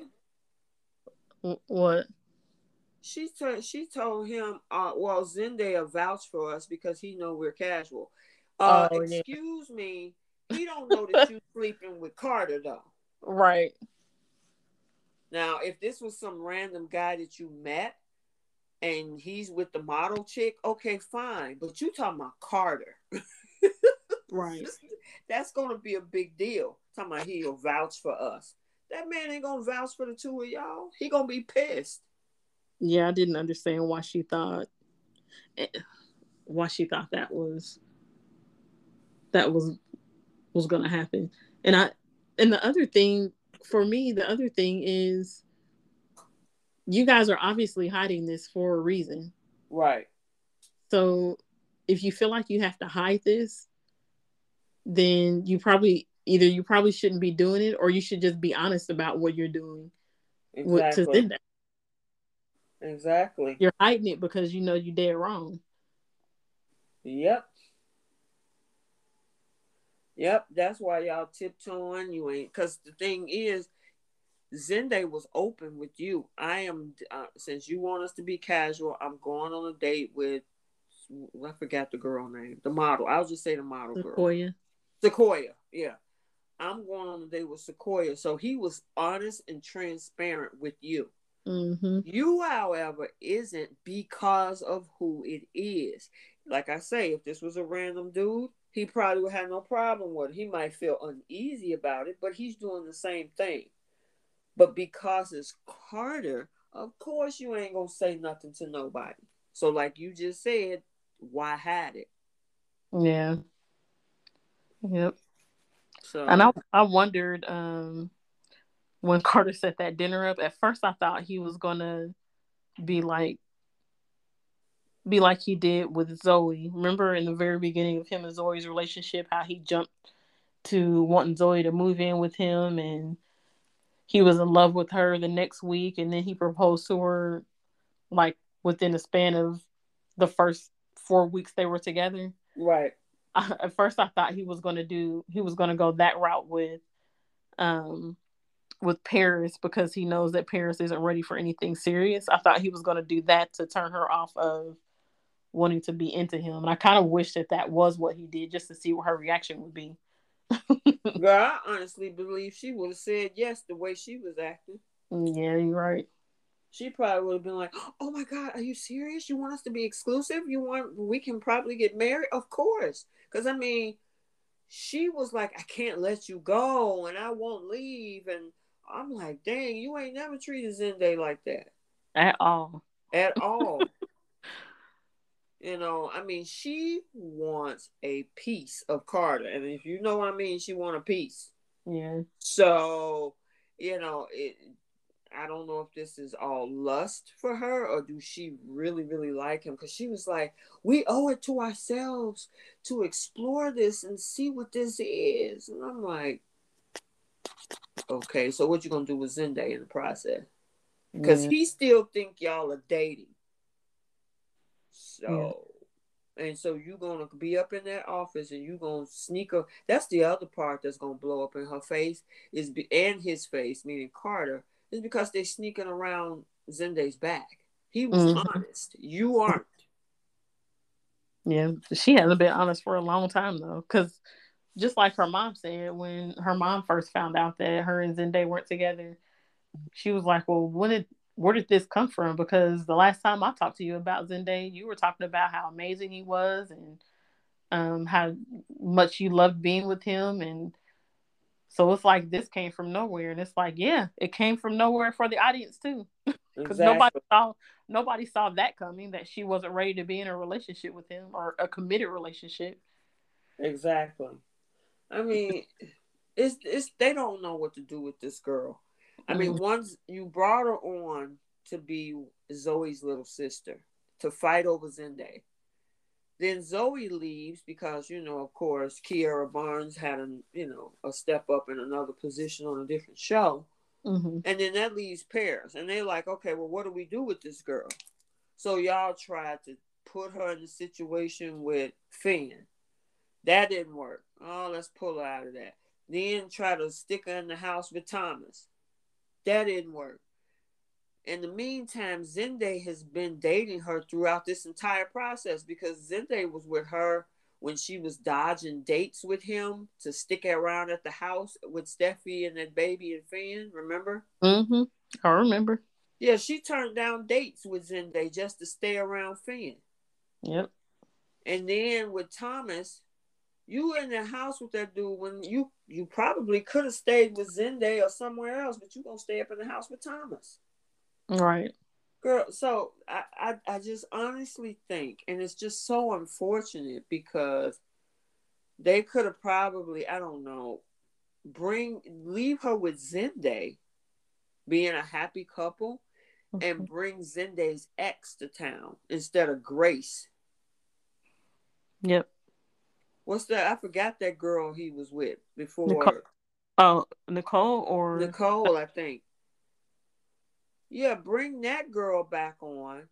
said? what? She told she told him, uh, well, Zendaya vouch for us because he know we're casual. Uh, Oh, yeah. excuse me, he don't know that you're *laughs* sleeping with Carter though. Right. Now, if this was some random guy that you met and he's with the model chick, okay, fine. But you talking about Carter. *laughs* Right. That's gonna be a big deal. Talking about he'll vouch for us. That man ain't gonna vouch for the two of y'all. He gonna be pissed. Yeah, I didn't understand why she thought eh, why she thought that was that was was gonna happen. And I and the other thing for me, the other thing is you guys are obviously hiding this for a reason. Right. So if you feel like you have to hide this, then you probably either you probably shouldn't be doing it or you should just be honest about what you're doing with to Exactly. Exactly. You're hiding it because you know you're dead wrong. Yep. Yep, that's why y'all tiptoeing. You ain't because the thing is, Zende was open with you. I am uh, since you want us to be casual. I'm going on a date with I forgot the girl name, the model. I'll just say the model girl, Sequoia. Sequoia. Yeah, I'm going on a date with Sequoia. So he was honest and transparent with you. Mm-hmm. You, however, isn't because of who it is. Like I say, if this was a random dude, he probably would have no problem with it. He might feel uneasy about it, but he's doing the same thing. But because it's Carter, of course you ain't gonna say nothing to nobody. So, like you just said, why hide it? Yeah. Yep. So, And I I wondered um when Carter set that dinner up, at first I thought he was gonna be like be like he did with Zoe. Remember in the very beginning of him and Zoe's relationship, how he jumped to wanting Zoe to move in with him and he was in love with her the next week and then he proposed to her like within the span of the first four weeks they were together. right, I, at first I thought he was going to do he was going to go that route with um with Paris because he knows that Paris isn't ready for anything serious. I thought he was going to do that to turn her off of wanting to be into him. And I kind of wish that that was what he did just to see what her reaction would be. *laughs* girl. I honestly believe she would have said yes the way she was acting. Mm, yeah, you're right. she probably would have been like, "Oh my God, are you serious? You want us to be exclusive? You want we can probably get married? Of course." Because I mean, she was like, "I can't let you go, and I won't leave." And I'm like, "Dang, you ain't never treated Zende like that At all. at all." You know, I mean, she wants a piece of Carter, and if you know what I mean, she want a piece. Yeah. So, you know, it I don't know if this is all lust for her or do she really, really like him? Because she was like, we owe it to ourselves to explore this and see what this is. And I'm like, okay, so what you gonna do with Zende in the process? Because Yeah. he still think y'all are dating. So and so you're gonna be up in that office and you're gonna sneak up. That's the other part that's gonna blow up in her face is be, and his face, meaning Carter, is because they're sneaking around Zende's back. He was Mhm. honest. You aren't. Yeah, she hasn't been honest for a long time though, because just like her mom said when her mom first found out that her and Zende weren't together, she was like, "Well, when did where did this come from? Because the last time I talked to you about Zende, you were talking about how amazing he was, and um, how much you loved being with him, and so it's like this came from nowhere, and it's like, yeah, it came from nowhere for the audience too, *laughs* because exactly. nobody saw nobody saw that coming that she wasn't ready to be in a relationship with him or a committed relationship. Exactly. I mean, it's it's they don't know what to do with this girl. I mean, mm-hmm. once you brought her on to be Zoe's little sister to fight over Zende. Then Zoe leaves because, you know, of course, Kiara Barnes had a, you know, a step up in another position on a different show. Mm-hmm. And then that leaves Paris. And they're like, okay, well, what do we do with this girl? So y'all tried to put her in a situation with Finn. That didn't work. Oh, let's pull her out of that. Then try to stick her in the house with Thomas. That didn't work. In the meantime, Zende has been dating her throughout this entire process because Zende was with her when she was dodging dates with him to stick around at the house with Steffy and that baby and Finn. Remember? Mm-hmm. I remember. Yeah, she turned down dates with Zende just to stay around Finn. Yep. And then with Thomas, you were in the house with that dude when you you probably could have stayed with Zende or somewhere else, but you gonna stay up in the house with Thomas. Right. Girl, so I, I, I just honestly think, and it's just so unfortunate because they could have probably, I don't know, bring leave her with Zende being a happy couple, mm-hmm. and bring Zende's ex to town instead of Grace. Yep. What's that? I forgot that girl he was with before. Nicole. Oh, Nicole or Nicole, I think. Yeah, bring that girl back on.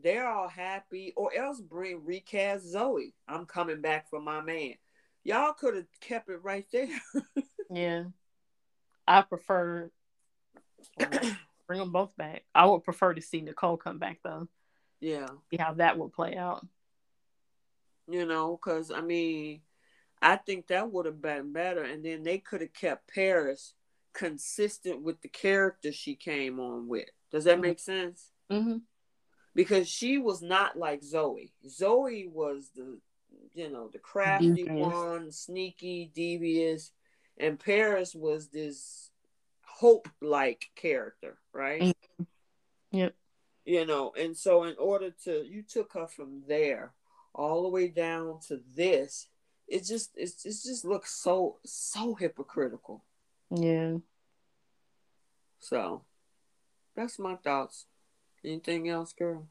They're all happy, or else bring recast Zoe. I'm coming back for my man. Y'all could have kept it right there. *laughs* yeah, I prefer bring them both back. I would prefer to see Nicole come back though. Yeah, see how that would play out. You know, because I mean, I think that would have been better, and then they could have kept Paris consistent with the character she came on with. Does that mm-hmm. make sense? Mm-hmm. Because she was not like Zoe. Zoe was the, you know, the crafty one, sneaky, devious, and Paris was this hope-like character, right? Mm-hmm. Yep. You know, and so in order to, you took her from there all the way down to this. It just, it's, it just looks so, so hypocritical. Yeah. So that's my thoughts. Anything else, girl?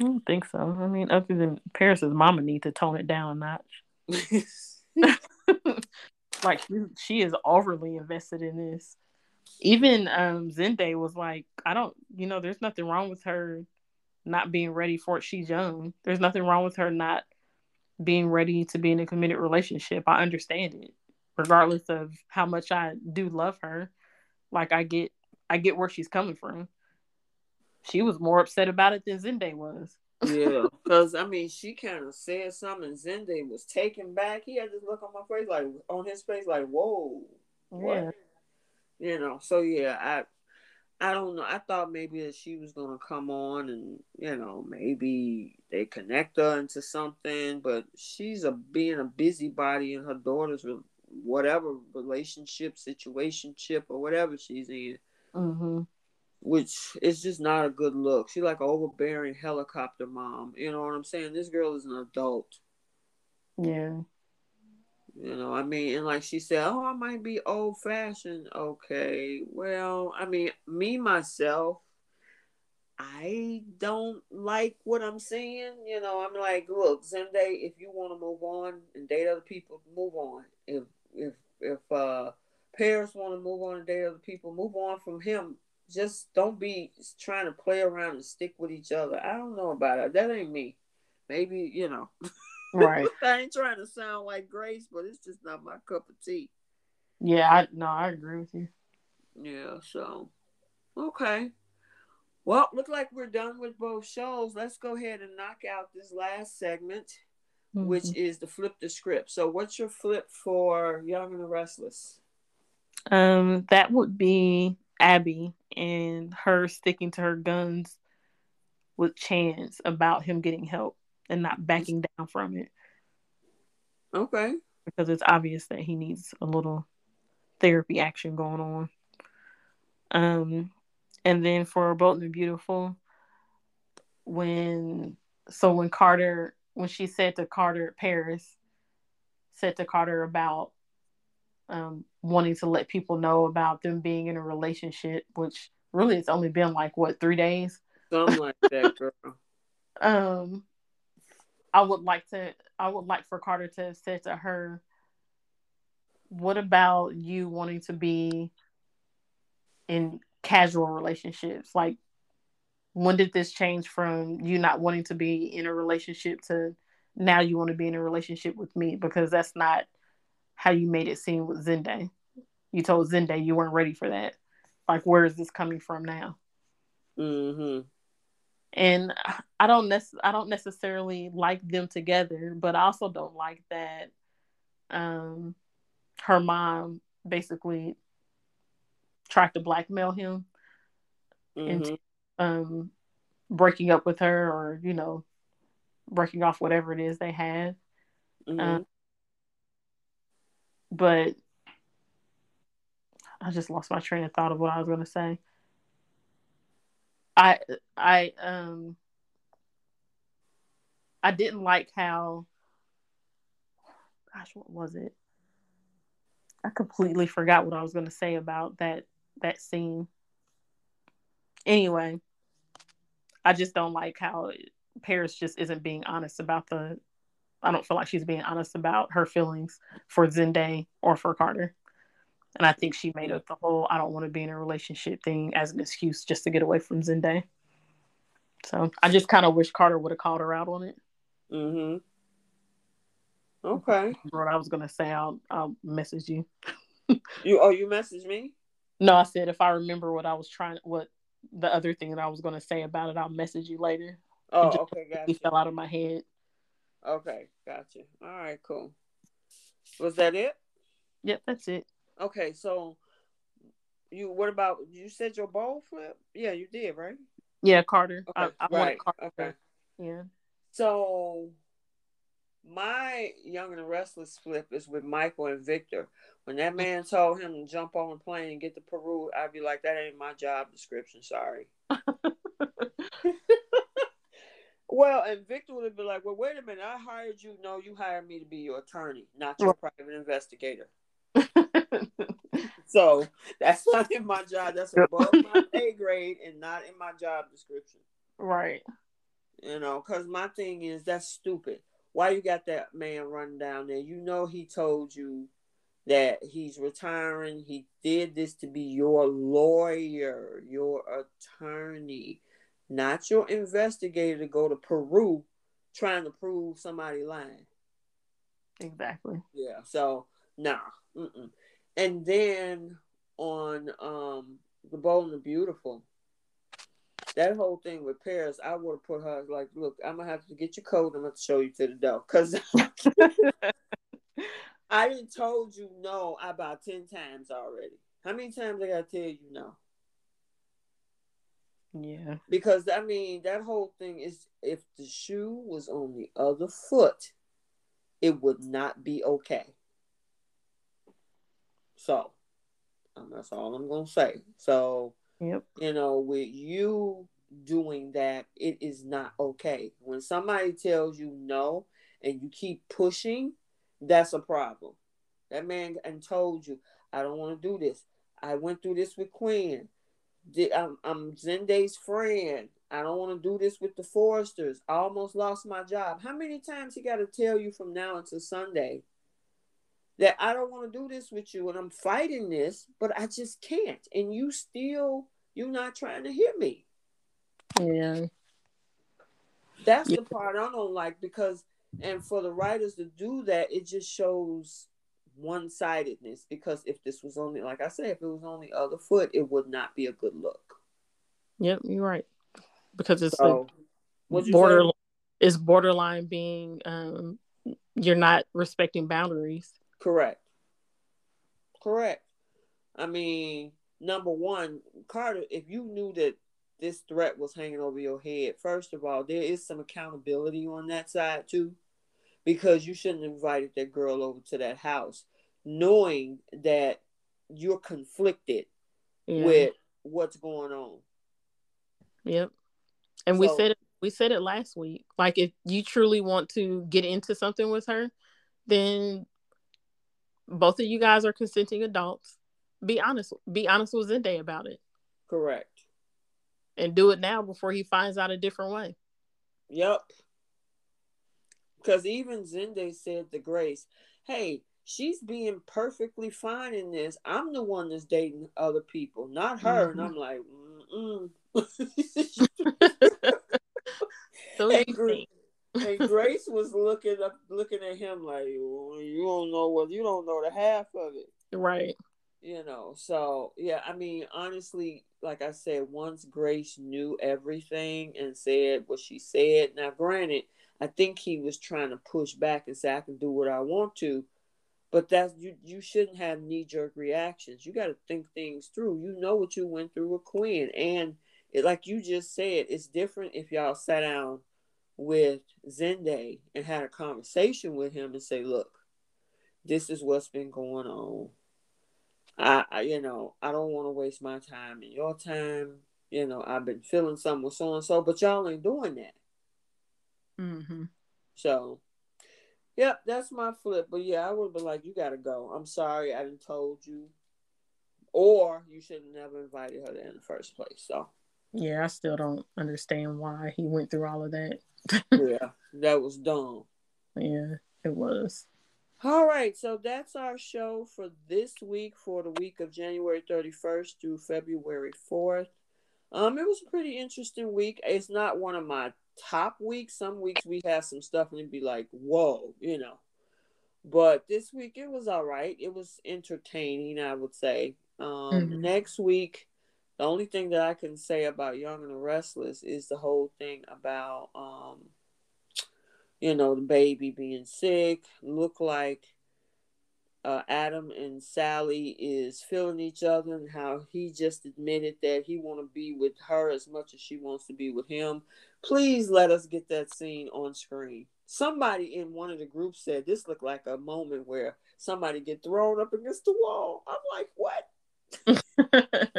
I don't think so. I mean, other than Paris's mama need to tone it down a notch. *laughs* *laughs* like she, she is overly invested in this. Even um Zende was like, I don't, you know, there's nothing wrong with her not being ready for it. She's young. There's nothing wrong with her not being ready to be in a committed relationship. I understand it regardless of how much I do love her. Like I get I get where she's coming from. She was more upset about it than Zende was. yeah, *laughs* because I mean, she kind of said something. Zende was taken back. He had this look on my face, like on his face, like "Whoa, what?" Yeah. You know. So yeah, I I don't know. I thought maybe that she was gonna come on and you know maybe they connect her into something, but she's a being a busybody in her daughter's whatever relationship, situationship, or whatever she's in. Mm-hmm. Which is just not a good look. She's like an overbearing helicopter mom. You know what I'm saying? This girl is an adult. Yeah. You know, I mean, and like she said, oh, I might be old fashioned. Okay. Well, I mean, me myself, I don't like what I'm seeing. You know, I'm like, look, someday if you want to move on and date other people, move on. If if if uh parents want to move on and date other people, move on from him. Just don't be trying to play around and stick with each other. I don't know about it. That ain't me. Maybe you know. *laughs* Right. *laughs* I ain't trying to sound like Grace, but it's just not my cup of tea. Yeah, I no, I agree with you. Yeah. So, okay. Well, look like we're done with both shows. Let's go ahead and knock out this last segment mm-hmm. which is the flip the script. So, what's your flip for Young and the Restless? Um, that would be Abby and her sticking to her guns with Chance about him getting help. And not backing down from it. Okay. Because it's obvious that he needs a little therapy action going on. Um, and then for Bold and Beautiful, when so when Carter when she said to Carter Paris said to Carter about um, wanting to let people know about them being in a relationship, which really it's only been like what three days, something like that, girl. *laughs* um, I would like to. I would like for Carter to have said to her, "What about you wanting to be in casual relationships? Like, when did this change from you not wanting to be in a relationship to now you want to be in a relationship with me? Because that's not how you made it seem with Zende. You told Zende you weren't ready for that. Like, where is this coming from now? Mm-hmm. And I don't nec- I don't necessarily like them together, but I also don't like that um, her mom basically tried to blackmail him mm-hmm. into um, breaking up with her or you know breaking off whatever it is they had. Mm-hmm. Um, but I just lost my train of thought of what I was going to say. I I um I didn't like how gosh what was it? I completely forgot what I was to say about that that scene. Anyway, I just don't like how Paris just isn't being honest about the I don't feel like she's being honest about her feelings for Zende or for Carter. And I think she made up the whole I don't want to be in a relationship thing as an excuse just to get away from Zende. So I just kind of wish Carter would have called her out on it. Mm-hmm. Okay. What I was gonna say, I'll I'll message you. *laughs* you oh you message me? No, I said if I remember what I was trying what the other thing that I was gonna say about it, I'll message you later. Oh, okay, gotcha. It fell out of my head. Okay, gotcha. All right, cool. Was that it? Yep, that's it. Okay, so you what about you said your bowl flip? Yeah, you did, right? Yeah, Carter. Okay, I, I right. Carter. Okay. Yeah. So my Young and the Restless flip is with Michael and Victor. When that man told him to jump on a plane and get to Peru, I'd be like, that ain't my job description. Sorry. *laughs* well, and Victor would be like, well, wait a minute. I hired you. No, you hired me to be your attorney, not your private investigator. *laughs* so that's not in my job. That's *laughs* above my pay grade and not in my job description. Right. You know, because my thing is that's stupid. Why you got that man running down there? You know he told you that he's retiring. He did this to be your lawyer, your attorney, not your investigator to go to Peru trying to prove somebody lying. Exactly. Yeah. So nah. Mm-mm. And then on um the Bold and the Beautiful, that whole thing with Paris, I would have put her like, look, I'm gonna have to get your code. I'm gonna show you to the door because *laughs* I didn't told you no about ten times already. How many times I gotta tell you no? Yeah. Because I mean that whole thing is if the shoe was on the other foot, it would not be okay. So um, that's all I'm gonna say. So Yep. You know, with you doing that, it is not okay. When somebody tells you no and you keep pushing, that's a problem. That man and told you, I don't want to do this. I went through this with Quinn. I'm, I'm Zende's friend. I don't want to do this with the Forresters. I almost lost my job. How many times he got to tell you from now until Sunday that I don't want to do this with you and I'm fighting this, but I just can't. And you still, you're not trying to hear me. Yeah. That's yeah. the part I don't like because, and for the writers to do that, it just shows one sidedness. Because if this was only, like I said, if it was on the other foot, it would not be a good look. Yep, you're right. Because it's so, like border, is borderline being, um, you're not respecting boundaries. Correct. Correct. I mean, number one, Carter, if you knew that this threat was hanging over your head, first of all, there is some accountability on that side too, because you shouldn't have invited that girl over to that house, knowing that you're conflicted yeah. with what's going on. Yep. And so, we said it we said it last week. Like if you truly want to get into something with her, then both of you guys are consenting adults. Be honest. Be honest with Zende about it. Correct. And do it now before he finds out a different way. Yep. Because even Zende said to Grace, hey, she's being perfectly fine in this. I'm the one that's dating other people, not her. Mm-hmm. And I'm like, mm *laughs* *laughs* so and, Grace, and Grace was looking up, looking at him like, you don't know what, you don't know the half of it, right? You know. So yeah, I mean, honestly, like I said, once Grace knew everything and said what she said. Now, granted, I think he was trying to push back and say, I can do what I want to. But that's you you shouldn't have knee jerk reactions. You gotta think things through. You know what you went through with Quinn. And it, like you just said, it's different if y'all sat down with Zende and had a conversation with him and say, look, this is what's been going on. I, I you know, I don't want to waste my time and your time. You know, I've been feeling something with so and so, but y'all ain't doing that. Mm-hmm. So, yep, that's my flip. But yeah, I would be like, you gotta go. I'm sorry, I didn't told you, or you should have never invited her there in the first place. So. Yeah, I still don't understand why he went through all of that. yeah, that was dumb. Yeah, it was. All right, so that's our show for this week for the week of January 31st through February 4th. Um, it was a pretty interesting week. It's not one of my top weeks. Some weeks we have some stuff and it'd be like, whoa, you know. But this week it was all right. It was entertaining, I would say. Um, mm-hmm. Next week, the only thing that I can say about Young and the Restless is the whole thing about, um, you know, the baby being sick. Look like uh, Adam and Sally is feeling each other, and how he just admitted that he want to be with her as much as she wants to be with him. Please let us get that scene on screen. Somebody in one of the groups said this looked like a moment where somebody get thrown up against the wall. I'm like, what?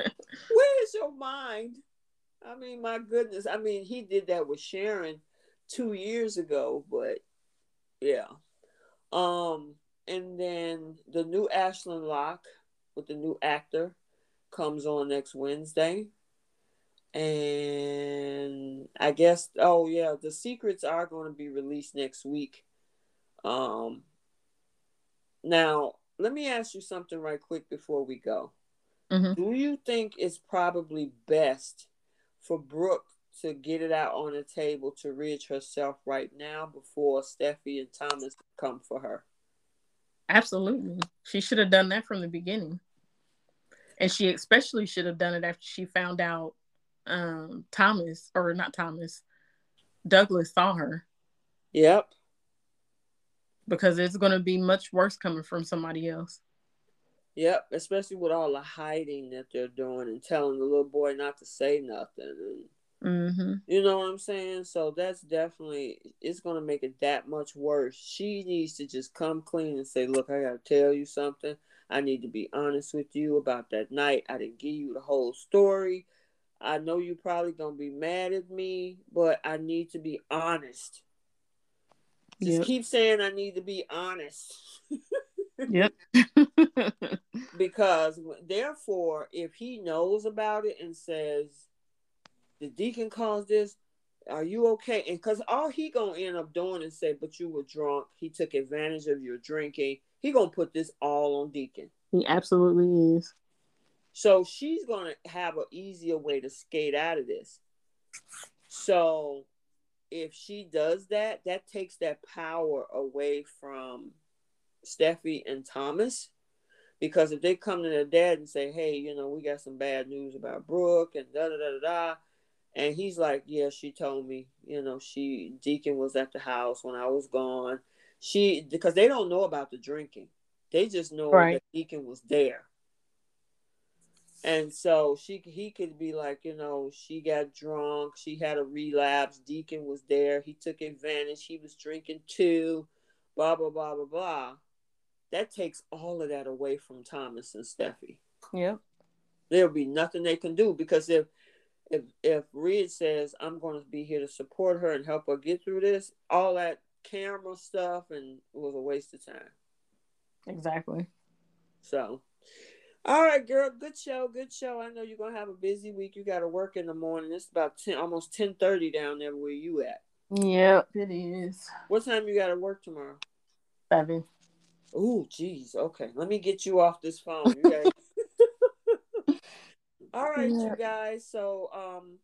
*laughs* Where is your mind? I mean, my goodness. I mean, he did that with Sharon two years ago, but yeah. Um, and then the new Ashland Locke with the new actor comes on next Wednesday. And I guess oh yeah, the secrets are going to be released next week. Um now let me ask you something right quick before we go. Mm-hmm. Do you think it's probably best for Brooke to get it out on the table to rid herself right now before Steffy and Thomas come for her? Absolutely. She should have done that from the beginning. And she especially should have done it after she found out um, Thomas, or not Thomas, Douglas saw her. Yep. Because it's going to be much worse coming from somebody else. Yep, especially with all the hiding that they're doing and telling the little boy not to say nothing. And, mm-hmm. You know what I'm saying? So that's definitely it's gonna make it that much worse. She needs to just come clean and say, "Look, I gotta tell you something. I need to be honest with you about that night. I didn't give you the whole story. I know you're probably gonna be mad at me, but I need to be honest. Just yep. keep saying I need to be honest." *laughs* Yep. *laughs* because therefore, if he knows about it and says, "The deacon caused this," are you okay? And because all he gonna end up doing is say, "But you were drunk. He took advantage of your drinking." He gonna put this all on Deacon. He absolutely is. So she's gonna have an easier way to skate out of this. So if she does that, that takes that power away from Steffy and Thomas. Because if they come to their dad and say, hey, you know, we got some bad news about Brooke and da da da da da. And he's like, yeah, she told me, you know, she, Deacon was at the house when I was gone. She, because they don't know about the drinking. They just know right. that Deacon was there. And so she he could be like, you know, she got drunk, she had a relapse, Deacon was there, he took advantage, he was drinking too, blah blah blah blah blah. That takes all of that away from Thomas and Steffy. Yep. There'll be nothing they can do because if if if Ridge says I'm going to be here to support her and help her get through this, all that camera stuff and it was a waste of time. Exactly. So, all right, girl, good show, good show. I know you're gonna have a busy week. You got to work in the morning. It's about ten, almost ten thirty down there where you at. Yep, it is. What time you got to work tomorrow? Seven. Oh, geez. Okay, let me get you off this phone. You guys. *laughs* All right, yeah. you guys. So, um,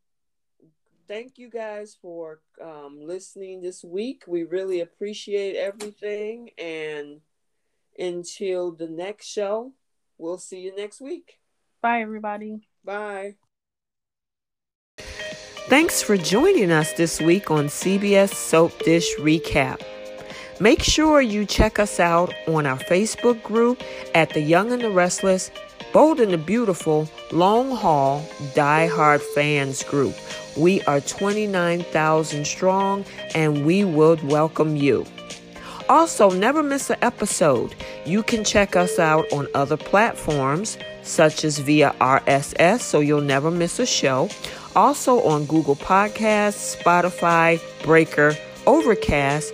thank you guys for um, listening this week. We really appreciate everything. And until the next show, we'll see you next week. Bye, everybody. Bye. Thanks for joining us this week on CBS Soap Dish Recap. Make sure you check us out on our Facebook group at The Young and the Restless Bold and the Beautiful Long Haul Die Hard Fans Group. We are 29,000 strong and we would welcome you. Also, never miss an episode. You can check us out on other platforms such as via RSS so you'll never miss a show. Also on Google Podcasts, Spotify, Breaker, Overcast,